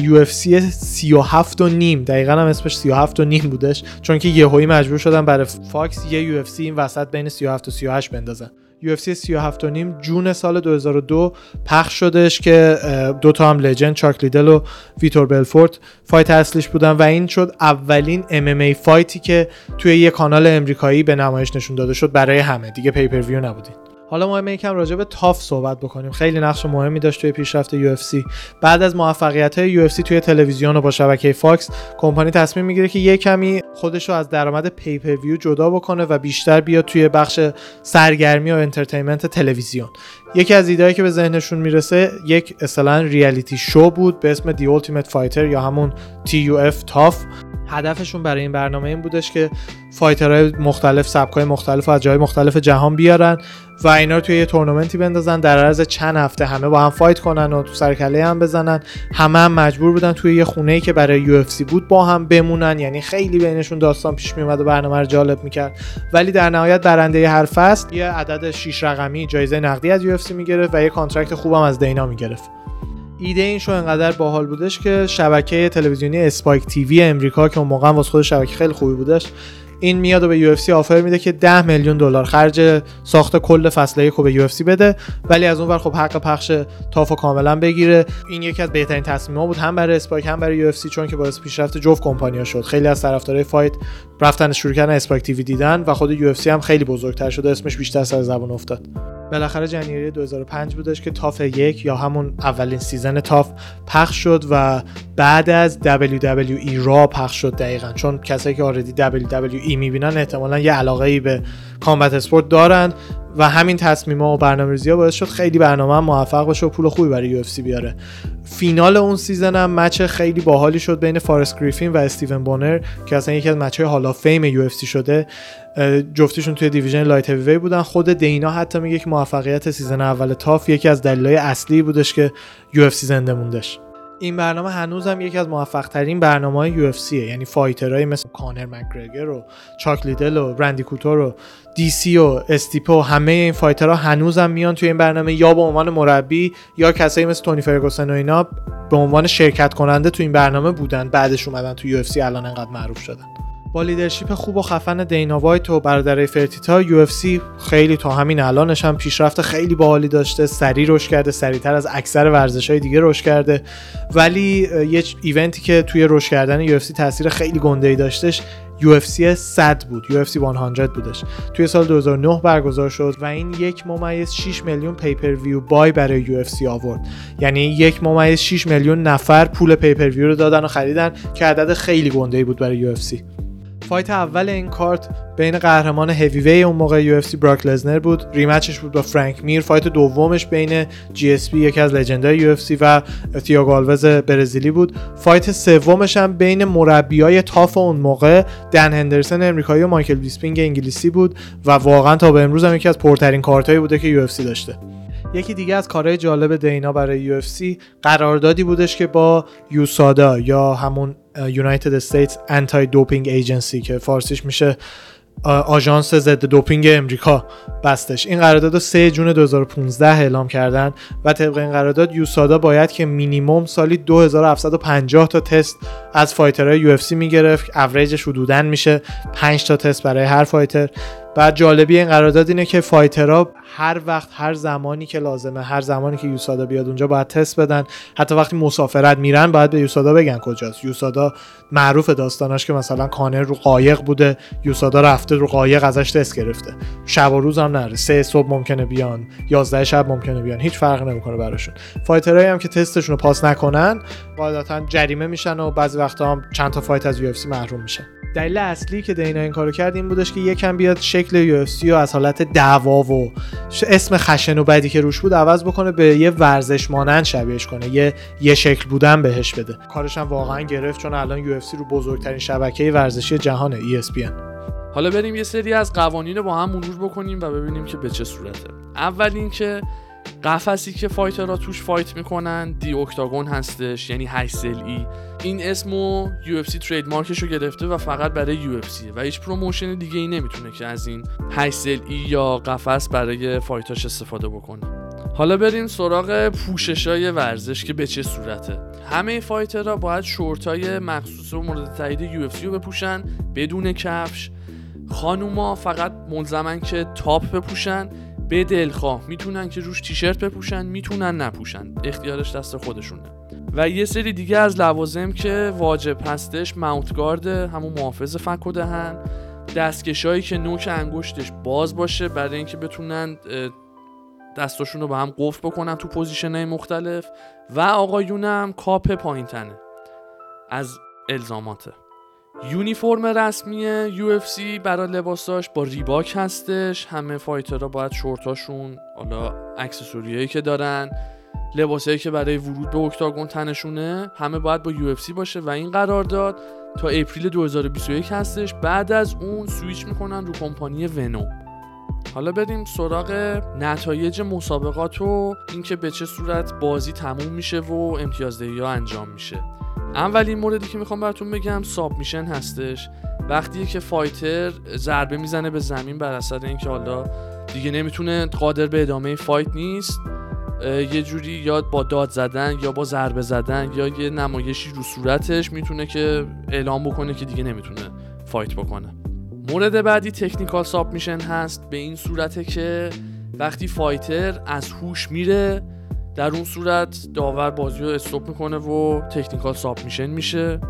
UFC 37 و نیم دقیقا هم اسمش 37 و نیم بودش چون که یهویی مجبور شدن برای فاکس یه UFC این وسط بین 37 و 38 بندازن. UFC 37 و نیم June سال 2002 پخش شدش که دو تا هم legend چاک لیدل و ویتور بلفورت fight اصلیش بودن و این شد اولین MMA fight ی که توی یه کانال امریکایی به نمایش نشون داده شد برای همه. دیگه pay-per-view نبود این. حالا ما یکم راجع به تاف صحبت بکنیم. خیلی نقش مهمی داشت توی پیشرفت UFC بعد از موفقیت های UFC توی تلویزیون و با شبکه فاکس کمپانی تصمیم می‌گیره که یه کمی خودش رو از درآمد pay-per-view جدا بکنه و بیشتر بیاد توی بخش سرگرمی و entertainment تلویزیون. یکی از ایدهایی که به ذهنشون می‌رسه یک اصلا reality show بود به اسم The Ultimate Fighter یا همون TUF، تاف هدفشون برای این برنامه این بودش که fighter های مختلف سبکای مختلف از جای مختلف جهان بیارن و اینا رو توی یه تورنمنتی بندازن. در عرض چند هفته همه با هم fight کنن و تو سرکله هم بزنن. همه هم مجبور بودن توی یه خونه ای که برای UFC بود با هم بمونن. یعنی خیلی بینشون داستان پیش میومد و برنامه رو جالب می‌کرد. ولی در نهایت برنده هر فصل یه عدد 6 رقمی جایزه نقدی از UFC می‌گرفت و یه contract خوبم از دینا می‌گرفت. ایده این شو انقدر باحال بودش که شبکه تلویزیونی Spike TV امریکا که اون موقع واسه خود شبکه خیلی خوبی بودش این میاد و به UFC offer میده که 10 میلیون دلار خرج ساخت کل فصل یک به UFC بده ولی از اون ور خب حق پخش تافو کاملا بگیره. این یکی از بهترین تصمیم‌ها بود هم برای اسپایک هم برای UFC چون که باعث پیشرفت جفت کمپانیا شد. خیلی از طرفدارای fight رفتن شروع کردن Spike TV دیدن و خود UFC هم خیلی بزرگتر شده اسمش بیشتر سر زبان افتاد. بالاخره January 2005 بودش که تاف یک یا همون اولین season تاف پخش شد و بعد از WWE را پخش شد دقیقا. چون کسایی که already WWE می‌بینن احتمالا یه علاقه ای به combat sport دارن و همین تصمیما و برنامه‌ریزی ها باعث شد خیلی برنامه موفق باشه و پول خوبی برای UFC بیاره. فینال اون season هم match خیلی باحالی شد بین فارست گریفین و استیون بونر که اصلا یکی از match های Hall of Fame UFC شده. جفتیشون توی division light heavy بودن. خود دینا حتی میگه که موفقیت season اول تاف یکی از دلایل اصلی بودش که UFC زنده موندش. این برنامه هنوز هم یکی از موفق ترین برنامه های UFC یعنی fighter های مثل کانر مکگرگر و چاک لیدل و رندی کوتور و دی سی و استیپو همه این fighter ها هنوز هم میان توی این برنامه یا به عنوان مربی یا کسایی مثل تونی فرگوسن و اینا به عنوان شرکت کننده تو این برنامه بودن بعدش اومدن تو UFC الان انقدر معروف شدن. با leadership خوب و خفن دینا وایت و برادرای فرتیتا UFC خیلی تا همین الانش هم پیشرفت خیلی باحالی داشته. سری رشد کرده سریعتر از اکثر ورزش های دیگه رشد کرده. ولی یه event ی که توی رشد کردن UFC تاثیر خیلی گنده ای داشتش UFC 100 بود. UFC 100 بودش. توی سال 2009 برگزار شد و این یک ممیز 6 میلیون pay-per-view buy برای UFC آورد. یعنی یک ممیز 6 میلیون نفر پول pay-per-view رو دادن و خریدن که عدد خیلی گنده بود برای UFC fight اول این کارت بین قهرمان heavy اون موقع UFC براک لزنر بود. rematch ش بود با فرانک میر. fight دومش بین GSP یکی از legend ای UFC و تییاگو آلوز برزیلی بود. fight سومش هم بین مربیای تاف اون موقع دن هندرسون امریکایی و مایکل بیسپینگ انگلیسی بود و واقعا تا به امروز هم یکی از پرترین کارتایی بوده که UFC داشته. یکی دیگه از کارهای جالب دینا برای UFC قراردادی بودش که با USADA یا همون United States Anti-Doping Agency که فارسیش میشه آژانس ضد دوپینگ امریکا بستش. این قرارداد رو 3 June 2015 اعلام کردن و طبق این قرارداد USADA باید که مینیموم سالی 2750 تا تست از fighter های UFC می‌گرفت. اوریجش حدودا میشه 5 تا تست برای هر fighter. بعد جالبی این قرارداد اینه که fighter ها هر وقت هر زمانی که لازمه هر زمانی که USADA بیاد اونجا باید تست بدن. حتی وقتی مسافرت میرن باید به USADA بگن کجاست. USADA معروف داستاناش که مثلا کانر رو قایق بوده یوسادا رفته رو قایق ازش تست گرفته. شب و روز هم نره. سه صبح ممکنه بیان 11 شب ممکنه بیان. هیچ فرق نمی‌کنه براشون. فایترایی هم که تستشون رو پاس نکنن قاعدتا جریمه میشن و بعضی وقتا هم چند تا فایت از یو محروم میشن. دلیل اصلی که دینا این کارو کرد این بودش که یکم بیاد یو و از حالت دعوا و اسم خشن و بدی که روش بود عوض بکنه به یه ورزش مانند شبیهش کنه. یه یه شکل بودن بهش بده. کارش هم واقعا گرفت چون الان یو رو بزرگترین شبکه ورزشی جهانه ESPN حالا بریم یه سری از قوانین رو با هم مرور بکنیم و ببینیم که به چه صورته. اول اینکه قفسی که fighter ها توش fight می‌کنن the octagon هستش یعنی 8 ای. این اسمو UFC trademark ش رو گرفته و فقط برای UFC و هیچ promotion دیگه ای نمی‌تونه که از این 8 ای یا قفس برای fight اش استفاده بکنه. حالا بریم سراغ پوششای ورزش که به چه صورته. همه fighter ها باید شورتای مخصوص و مورد تایید UFC رو بپوشن بدون کفش. خانوما فقط ملزمن که تاپ بپوشن. به دلخواه. می‌تونن که روش تیشرت بپوشن می‌تونن نپوشن. اختیارش دست خودشونه. و یه سری دیگه از لوازم که واجب هستش mouthguard همون محافظ فک و دهن دستکشایی که نوک انگشتش باز باشه برای اینکه بتونن دستاشون رو به هم قفل بکنن تو position مختلف. و آقایونم کاپ پایین تنه از الزاماته. یونیفرم رسمی UFC برای لباساش با ریبوک هستش. همه fighter ها باید شورتاشون حالا accessory ایی که دارن لباسایی که برای ورود به octagon تنشونه همه باید با UFC باشه و این قرار داد. تا April 2021 هستش. بعد از اون سویچ می‌کنن رو کمپانی ونوم. حالا بریم سراغ نتایج مسابقات و اینکه به چه صورت بازی تموم میشه و امتیازدهی ها انجام میشه. اولین موردی که می‌خوام براتون بگم submission هستش. وقتی که fighter ضربه می‌زنه به زمین بر اثر اینکه حالا دیگه نمی‌تونه قادر به ادامه fight نیست. یه جوری یا با داد زدن یا با ضربه زدن یا یه نمایشی رو صورتش می‌تونه که اعلام بکنه که دیگه نمی‌تونه fight بکنه. مورد بعدی technical submission هست به این صورته که وقتی fighter از هوش میره در اون صورت داور بازی رو stop می‌کنه و technical submission میشه.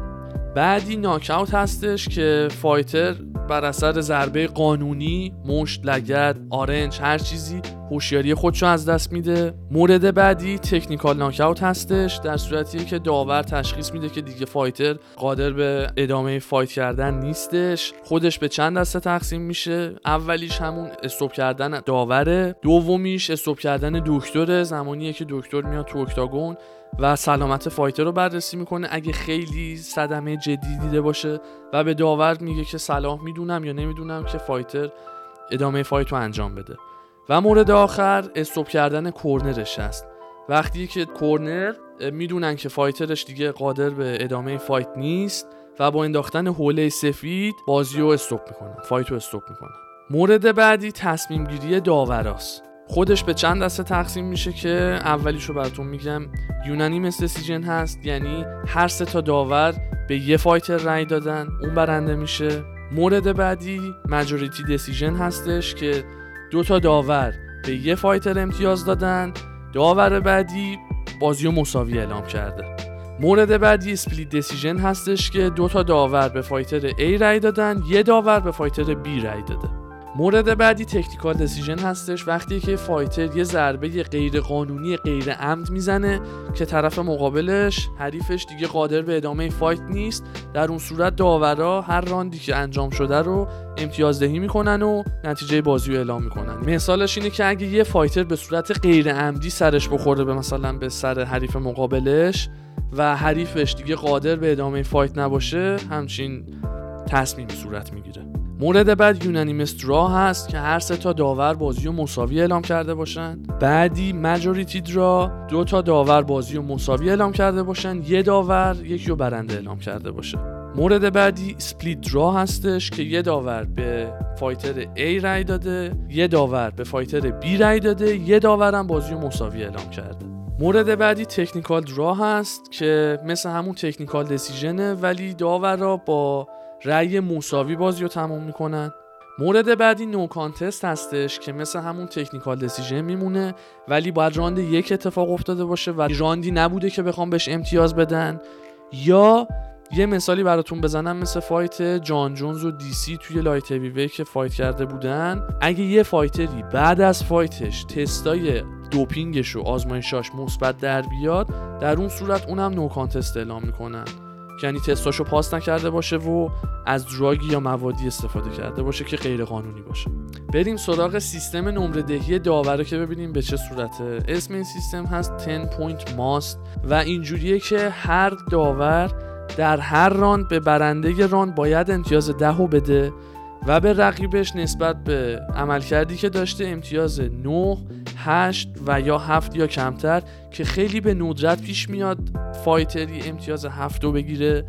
بعدی ناکاوت هستش که fighter بر اثر ضربه قانونی مشت لگد آرنج هر چیزی هوشیاری خودشو از دست میده. مورد بعدی technical knockout هستش در صورتی که داور تشخیص میده که دیگه fighter قادر به ادامه fight کردن نیستش. خودش به چند دسته تقسیم میشه. اولیش همون stop کردن داوره دومیش stop کردن دکتر زمانیه که دکتر میاد تو octagon. و سلامت fighter رو بررسی می‌کنه. اگه خیلی صدمه جدی دیده باشه و به داور میگه که صلاح می‌دونم یا نمی‌دونم که fighter ادامه fight رو انجام بده. و مورد آخر stop کردن corner ش هست. وقتی که corner می‌دونن که fighter ش دیگه قادر به ادامه fight نیست و با انداختن حوله سفید بازی رو stop می‌کنن fight رو stop می‌کنن. مورد بعدی تصمیم گیری داوراست. خودش به چند دسته تقسیم میشه که اولیش رو براتون میگم. unanimous decision هست یعنی هر سه تا داور به یه fighter رای دادن اون برنده میشه. مورد بعدی majority decision هستش که دو تا داور به یه fighter امتیاز دادن. داور بعدی بازی رو مساوی اعلام کرده. مورد بعدی split decision هستش که دو تا داور به fighter A رای دادن یه داور به fighter B رای داده. مورد بعدی technical decision هستش وقتی که fighter یه ضربه غیر قانونی غیر عمد می‌زنه که طرف مقابلش حریفش دیگه قادر به ادامه fight نیست. در اون صورت داورا هر راندی که انجام شده رو امتیازدهی می‌کنن و نتیجه بازی رو اعلام می‌کنن. مثالش اینه که اگه یه fighter به صورت غیر عمدی سرش بخوره به مثلا به سر حریف مقابلش و حریفش دیگه قادر به ادامه fight نباشه همچین تصمیمی صورت می‌گیره. مورد بعد unanimous draw هست که هر سه تا داور بازی رو مساوی اعلام کرده باشن بعدی majority draw دو تا داور بازی رو مساوی اعلام کرده باشن یه داور یکی رو برنده اعلام کرده باشه. مورد بعدی split draw هستش که یه داور به fighter A رای داده یه داور به fighter B رای داده یه داورم بازی رو مساوی اعلام کرده. مورد بعدی technical draw هست که مثل همون technical decision ه ولی داورا با رأی مساوی بازی رو تمام می‌کنن. مورد بعدی no contest هستش که مثل همون تکنیکال دسیژن میمونه ولی باید راند یک اتفاق افتاده باشه و راندی نبوده که بخوام بهش امتیاز بدن. یا یه مثالی براتون بزنم مثل fight جان جونز و دی‌سی توی light heavy که fight کرده بودن. اگه یه fighter ی بعد از fight ش تستای دوپینگش و آزمایشاش مثبت در بیاد در اون صورت اونم no contest اعلام می‌کنن. یعنی تستاشو پاس نکرده باشه و از drug ی یا موادی استفاده کرده باشه که غیر قانونی باشه. بریم سراغ سیستم نمره دهی داورا که ببینیم به چه صورته اسم این سیستم هست 10 point must و اینجوریه که هر داور در هر راند به برنده راند باید امتیاز ده رو بده. و به رقیبش نسبت به عملکردی که داشته امتیاز 9 8 و یا 7 یا کمتر که خیلی به ندرت پیش میاد fighter ی امتیاز 7 بگیره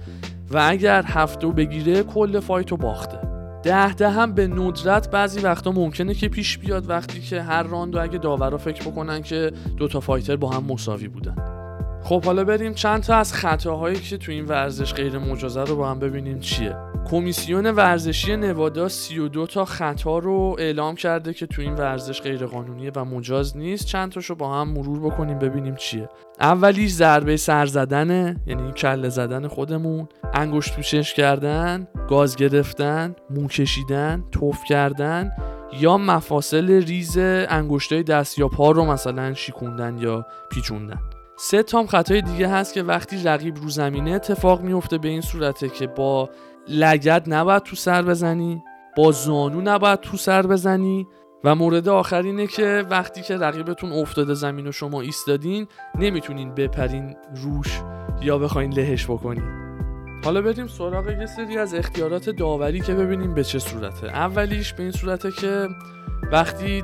و اگر 7 بگیره کل fight رو باخته. ده ده هم به ندرت بعضی وقتا ممکنه که پیش بیاد وقتی که هر راندو اگه داورا فکر بکنن که دوتا fighter با هم مساوی بودن. خب حالا بریم چند تا از خطاهایی که تو این ورزش غیر مجازه رو با هم ببینیم چیه. کمیسیون ورزشی نوادا 32 تا خطا رو اعلام کرده که تو این ورزش غیر قانونیه و مجاز نیست. چند تاشو با هم مرور بکنیم ببینیم چیه. اولیش ضربه سر زدنه یعنی کله زدن خودمون. انگشت پوشش کردن گاز گرفتن مو کشیدن توف کردن یا مفاصل ریز انگشتای دست یا پا رو مثلا شیکوندن یا پیچوندن. سه تام خطای دیگه هست که وقتی رقیب رو زمینه اتفاق میفته به این صورته که با لگد نباید تو سر بزنی با زانو نباید تو سر بزنی و مورد آخر اینه که وقتی که رقیبتون افتاده زمین و شما ایستادین نمی‌تونین بپرین روش یا بخواین لهش بکنین. حالا بریم سراغ یه سری از اختیارات داوری که ببینیم به چه صورته. اولیش به این صورته که وقتی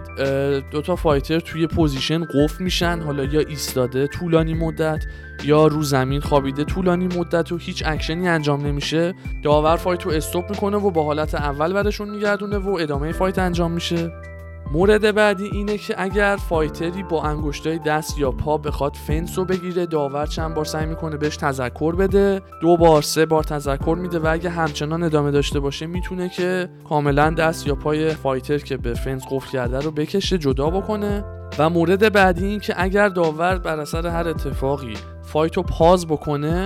دوتا fighter توی position قفل میشن حالا یا ایستاده طولانی مدت یا رو زمین خوابیده طولانی مدت و هیچ اکشنی انجام نمیشه داور fight رو stop می‌کنه و به حالت اول برشون میگردونه و ادامه fight انجام میشه. مورد بعدی اینه که اگر fighter ی با انگشتای دست یا پا بخواد فنس رو بگیره داور چند بار سعی می‌کنه بهش تذکر بده دو بار سه بار تذکر میده و اگه همچنان ادامه داشته باشه می‌تونه که کاملا دست یا پای fighter که به فنس قفل کرده رو بکشه جدا بکنه. و مورد بعدی این که اگر داور بر اثر هر اتفاقی fight رو pause بکنه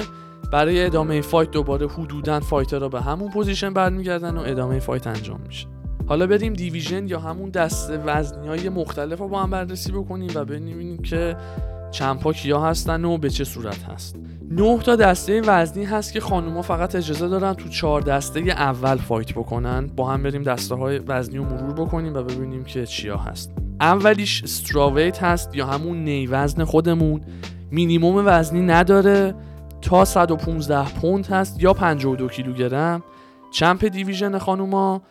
برای ادامه fight دوباره حدودا fighter رو به همون position برمیگردن و ادامه fight انجام میشه. حالا بریم دیویژن یا همون دست وزنی های مختلف رو با هم بررسی بکنیم و ببینیم که چمپا کیا هستن و به چه صورت هست. نه تا دسته وزنی هست که خانوما فقط اجازه دارن تو چهار دسته اول فایت بکنن. با هم بریم دسته های وزنی رو مرور بکنیم و ببینیم که چیا هست. اولیش استراویت هست یا همون نی وزن خودمون. مینیموم وزنی نداره. تا 115 پوند هست یا 52 کیلوگرم. champ division خانوما.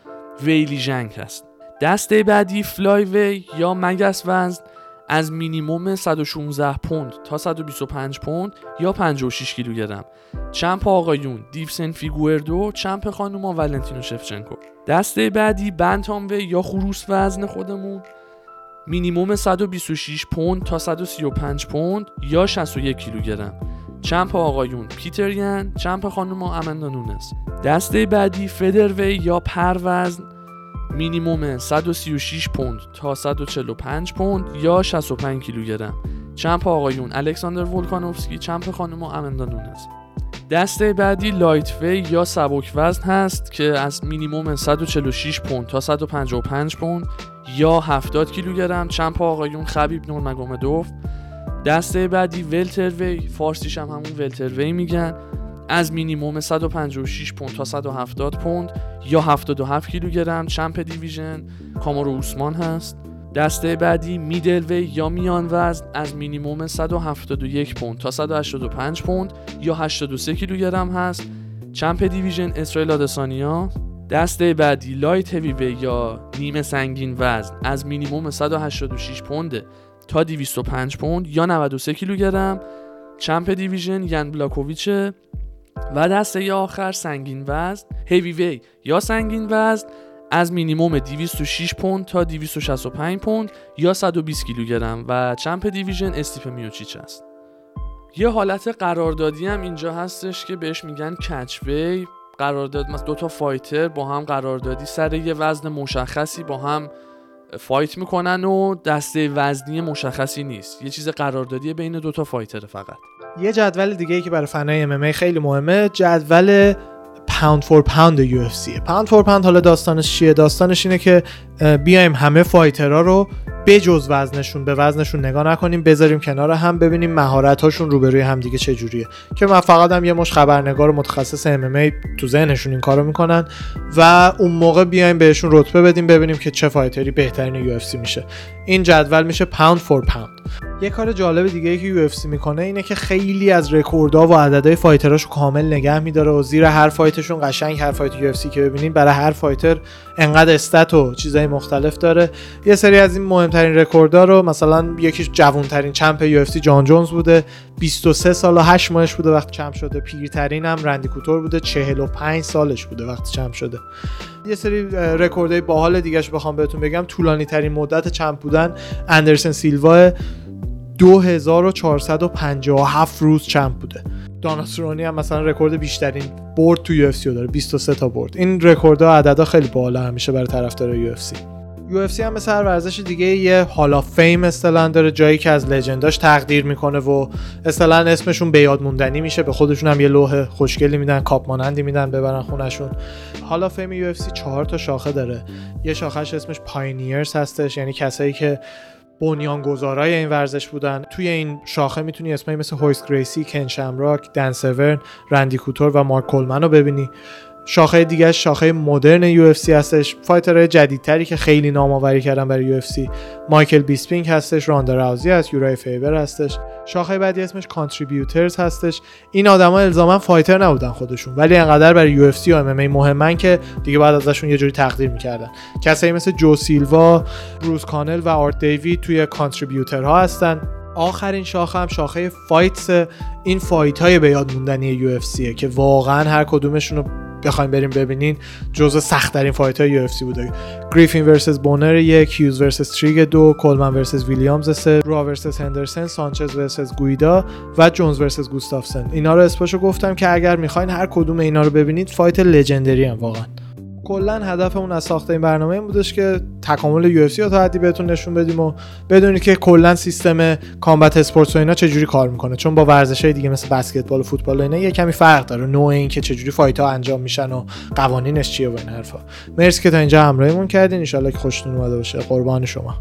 ویلی ژنگ هست. دسته بعدی flyweight یا مگس وزن از مینیموم 116 پوند تا 125 پوند یا 56 کیلوگرم champ آقایون دیویسون فیگردو champ خانوما ولنتینا شفچنکو. دسته بعدی bantam یا خروس وزن خودمون مینیموم 126 پوند تا 135 پوند یا 61 کیلوگرم champ آقایون پیتر ین champ خانوما امندا نونس. دسته بعدی featherweight یا پر وزن مینیموم 136 پوند تا 145 پوند یا 65 کیلوگرم champ آقایون الکساندر ولکانوفسکی champ خانم امندا نونز دسته بعدی lightweight یا سبک وزن هست که از مینیموم 146 پوند تا 155 پوند یا 70 کیلوگرم champ آقایون خبیب نورمگومدوف دسته بعدی welterweight فارسیش هم همون welterweight میگن. از مینیموم 156 پوند تا 170 پوند یا 77 کیلوگرم. champ division کامارو اوسمان هست. دسته بعدی middleweight یا میان وزن از مینیموم 171 پوند تا 185 پوند یا 83 کیلوگرم هست. champ division اسرائیل آدسانیا. دسته بعدی light heavyweight یا نیمه سنگین وزن از مینیموم 186 پوند تا 205 پوند یا 93 کیلوگرم champ division یان بلاکوویچه و دسته آخر سنگین وزن هیوی وی یا سنگین وزن از مینیموم 206 پوند تا 265 پوند یا 120 کیلوگرم و champ division استیپ میوچیچ است. یه حالت قراردادی هم اینجا هستش که بهش میگن catchweight. قرارداد مثلا دو تا fighter با هم قراردادی سر یه وزن مشخصی با هم fight می‌کنن و دسته وزنی مشخصی نیست. یه چیز قراردادی بین دو تا fighter فقط. یه جدول دیگه ای که برای fan ای MMA خیلی مهمه جدول pound for pound UFC pound for pound حالا داستانش چیه؟ داستانش اینه که بیایم همه fighter ها رو بجز وزنشون به وزنشون نگاه نکنیم بذاریم کنار هم ببینیم مهارت هاشون روبروی هم دیگه چجوریه که من فقط هم یه مشت خبرنگار متخصص MMA تو ذهنشون این کارو می‌کنن و اون موقع بیایم بهشون رتبه بدیم ببینیم که چه fighter ی بهترین UFC میشه. این جدول میشه pound for pound یه کار جالب دیگه ای که UFC می‌کنه اینه که خیلی از رکوردها و عددهای fighter اشو کامل نگه میداره و زیر هر fight شون قشنگ هر fight UFC که ببینیم برای هر fighter انقدر stat و چیزای مختلف داره. یه سری از این مهمترین رکوردها رو مثلا یکیش جوانترین champ UFC جان جونز بوده 23 سال و 8 ماهش بوده وقتی champ شده پیرترین هم رندی کوتور بوده 45 سالش بوده وقتی champ شده. یه سری رکوردهای باحال دیگهش بخوام بهتون بگم. طولانی ترین مدت champ بودن اندرسن سیلوا 2457 روز champ بوده. دانلد سرونی هم مثلا رکورد بیشترین برد تو UFC داره 23 تا برد. این رکوردها عددا خیلی بالا همیشه برای UFC. UFC هم مثل هر ورزش دیگه یه hall of fame اصطلاحا داره جایی که از legend اش تقدیر می‌کنه و اصطلاحا اسمشون به یاد موندنی میشه به خودشون هم یه لوح خوشگلی میدن کاپ مانندی میدن ببرن خونشون. hall of fame UFC چهار تا شاخه داره. یه شاخهش اسمش pioneers هستش یعنی کسایی که بنیانگذارای این ورزش بودن. توی این شاخه می‌تونی اسمایی مثل هویس گریسی، کن شمراک، دن سورن، رندی کوتور و مارک کولمن رو ببینی. شاخه دیگه شاخه مدرن UFC هستش. fighter های جدیدتری که خیلی نام آوری کردن برای UFC. مایکل بیسپینگ هستش راندا راوزی هست یورای فیبر هستش. شاخه بعدی اسمش contributors هستش. این آدما الزاما fighter نبودن خودشون ولی انقدر برای UFC و MMA مهمن که دیگه بعد ازشون یه جوری تقدیر می‌کردن. کسایی مثل جو سیلوا بروس کانل و آرت دیوید توی contributor ها هستن. آخرین شاخه هم شاخه fights. این fight های به یاد موندنی UFC که واقعا هر کدومشون رو بخوایم بریم ببینین جزو سختترین fight های UFC بوده. گریفین versus بونر یک هیوز versus تریگ دو کولمن versus ویلیامز روا versus هندرسن سانچز versus گویدا و جونز versus گوستافسن. اینا رو اسماشو گفتم که اگر می‌خواین هر کدوم اینا رو ببینید fight legendary هم واقعا. کلا هدفمون از ساخت این برنامه این بودش که تکامل UFC رو تا حدی بهتون نشون بدیم و بدونید که کلا سیستم combat sports و اینا چجوری کار می‌کنه. چون با ورزش های دیگه مثل بسکتبال و فوتبال و اینا یه کمی فرق داره. نوع این که چجوری fight ها انجام میشن و قوانینش چیه و این حرفا. مرسی که تا اینجا همراهیمون کردین. ان که خوشتون اومده باشه. قربان شما.